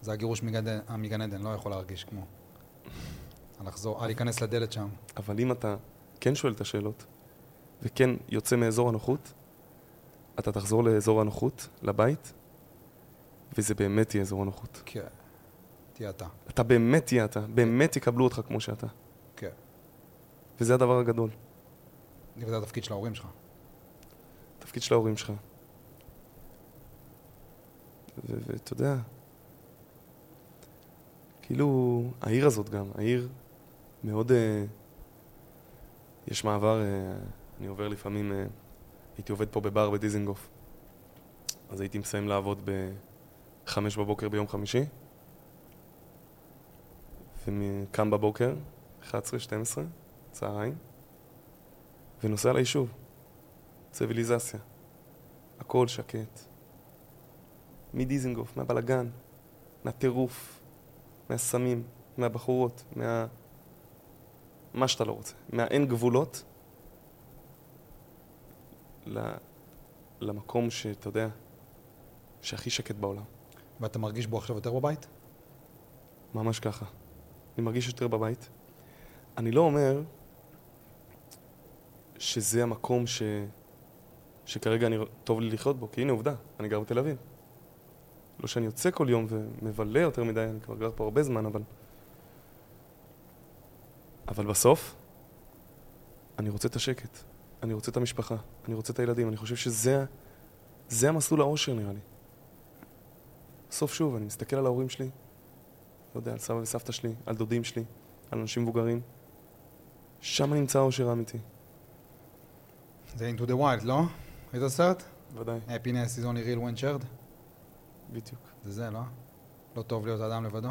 זה הגירוש מגן, מגן עדן, לא יכול להרגיש כמו. לחזור, להיכנס לדלת שם. אבל אם אתה כן שואל את השאלות, וכן יוצא מאזור הנוחות, אתה תחזור לאזור הנוחות, לבית, וזה באמת יהיה אזור הנוחות. כן. תהיה אתה. אתה באמת תהיה אתה, באמת יקבלו אותך כמו שאתה. כן. וזה הדבר הגדול. וזה התפקיד של ההורים שלך. התפקיד של ההורים שלך. ואתה יודע, כאילו, העיר הזאת גם, העיר מאוד... אה, יש מעבר, אה, אני עובר לפעמים, אה, הייתי עובד פה בבר בדיזינגוף, אז הייתי מסיים לעבוד בחמש בבוקר ביום חמישי, וקם בבוקר, 11-12, צהריים, ונוסע ליישוב. ציוויליזציה. הכל שקט. מדיזינגוף, מהבלגן, מהטירוף, מהסמים, מהבחורות, מה... מה שאתה לא רוצה. מהאין גבולות. למקום שאתה יודע, שהכי שקט בעולם. ואתה מרגיש בו עכשיו יותר בבית? ממש ככה. אני מרגיש יותר בבית. אני לא אומר שזה המקום ש... שכרגע אני... טוב לי לחיות בו, כי הנה עובדה, אני גר בתל אביב. לא שאני יוצא כל יום ומבלה יותר מדי, אני כבר גר פה הרבה זמן, אבל... אבל בסוף, אני רוצה את השקט, אני רוצה את המשפחה, אני רוצה את הילדים, אני חושב שזה זה המסלול האושר נראה לי. בסוף שוב, אני מסתכל על ההורים שלי, לא יודע, על סבא וסבתא שלי, על דודים שלי, על אנשים מבוגרים. שם נמצא האושר האמיתי. זה into the wild, לא? ראית את הסרט? ודאי, happiness is only real when shared? בדיוק. זה זה, לא? לא טוב להיות אדם לבדו?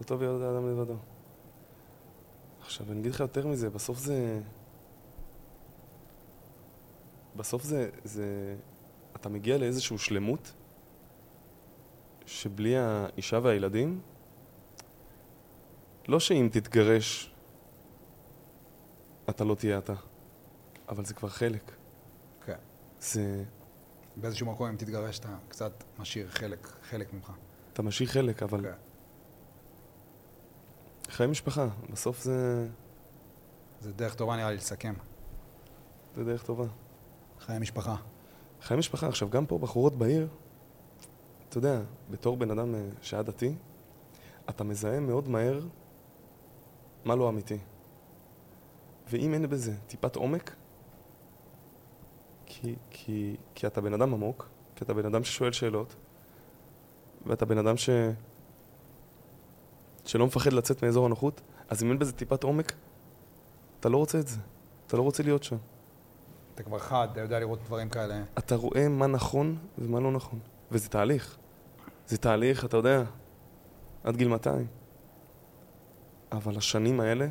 לא טוב להיות האדם לבדו. עכשיו, אני אגיד לך יותר מזה, בסוף זה... בסוף זה... זה... אתה מגיע לאיזושהי שלמות שבלי האישה והילדים לא שאם תתגרש, אתה לא תהיה אתה, אבל זה כבר חלק. כן. זה... באיזשהו מקום, אם תתגרש, אתה קצת משאיר חלק, חלק ממך. אתה משאיר חלק, אבל... כן. חיי משפחה, בסוף זה... זה דרך טובה נראה לי לסכם. זה דרך טובה. חיי משפחה. חיי משפחה, עכשיו גם פה בחורות בעיר, אתה יודע, בתור בן אדם אה, שהיה דתי, אתה מזהה מאוד מהר מה לא אמיתי. ואם אין בזה טיפת עומק, כי, כי, כי אתה בן אדם עמוק, כי אתה בן אדם ששואל שאלות, ואתה בן אדם ש... שלא מפחד לצאת מאזור הנוחות, אז אם אין בזה טיפת עומק, אתה לא רוצה את זה. אתה לא רוצה להיות שם. אתה כבר חד, אתה יודע לראות דברים כאלה. אתה רואה מה נכון ומה לא נכון. וזה תהליך. זה תהליך, אתה יודע, עד גיל 200. אבל השנים האלה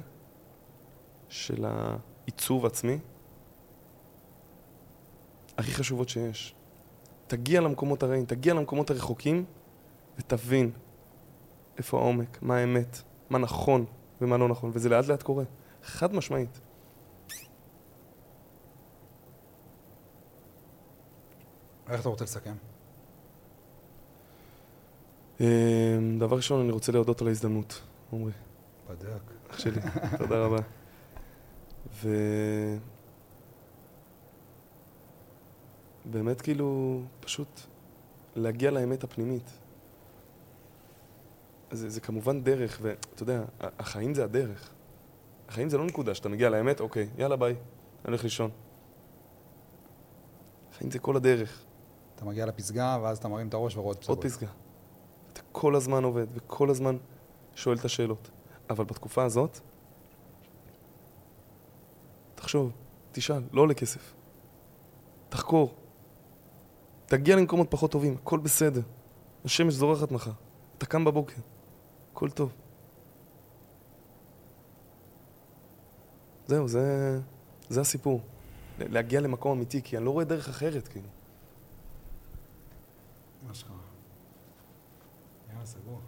של העיצוב עצמי, הכי חשובות שיש. תגיע למקומות הרעים, תגיע למקומות הרחוקים ותבין איפה העומק, מה האמת, מה נכון ומה לא נכון, וזה לאט לאט קורה. חד משמעית. איך אתה רוצה לסכם? אמ, דבר ראשון, אני רוצה להודות על ההזדמנות, עמרי. בדק. אח שלי, תודה רבה. ו... באמת כאילו, פשוט להגיע לאמת הפנימית. זה, זה כמובן דרך, ואתה יודע, החיים זה הדרך. החיים זה לא נקודה שאתה מגיע לאמת, אוקיי, יאללה ביי, אני הולך לישון. החיים זה כל הדרך. אתה מגיע לפסגה, ואז אתה מרים את הראש ורואה את עוד פסגה. אתה כל הזמן עובד, וכל הזמן שואל את השאלות. אבל בתקופה הזאת, תחשוב, תשאל, לא עולה כסף. תחקור. תגיע למקומות פחות טובים, הכל בסדר. השמש זורחת מחר. אתה קם בבוקר, הכל טוב. זהו, זה, זה הסיפור. להגיע למקום אמיתי, כי אני לא רואה דרך אחרת, כאילו. מה שלך? יאללה, סגור.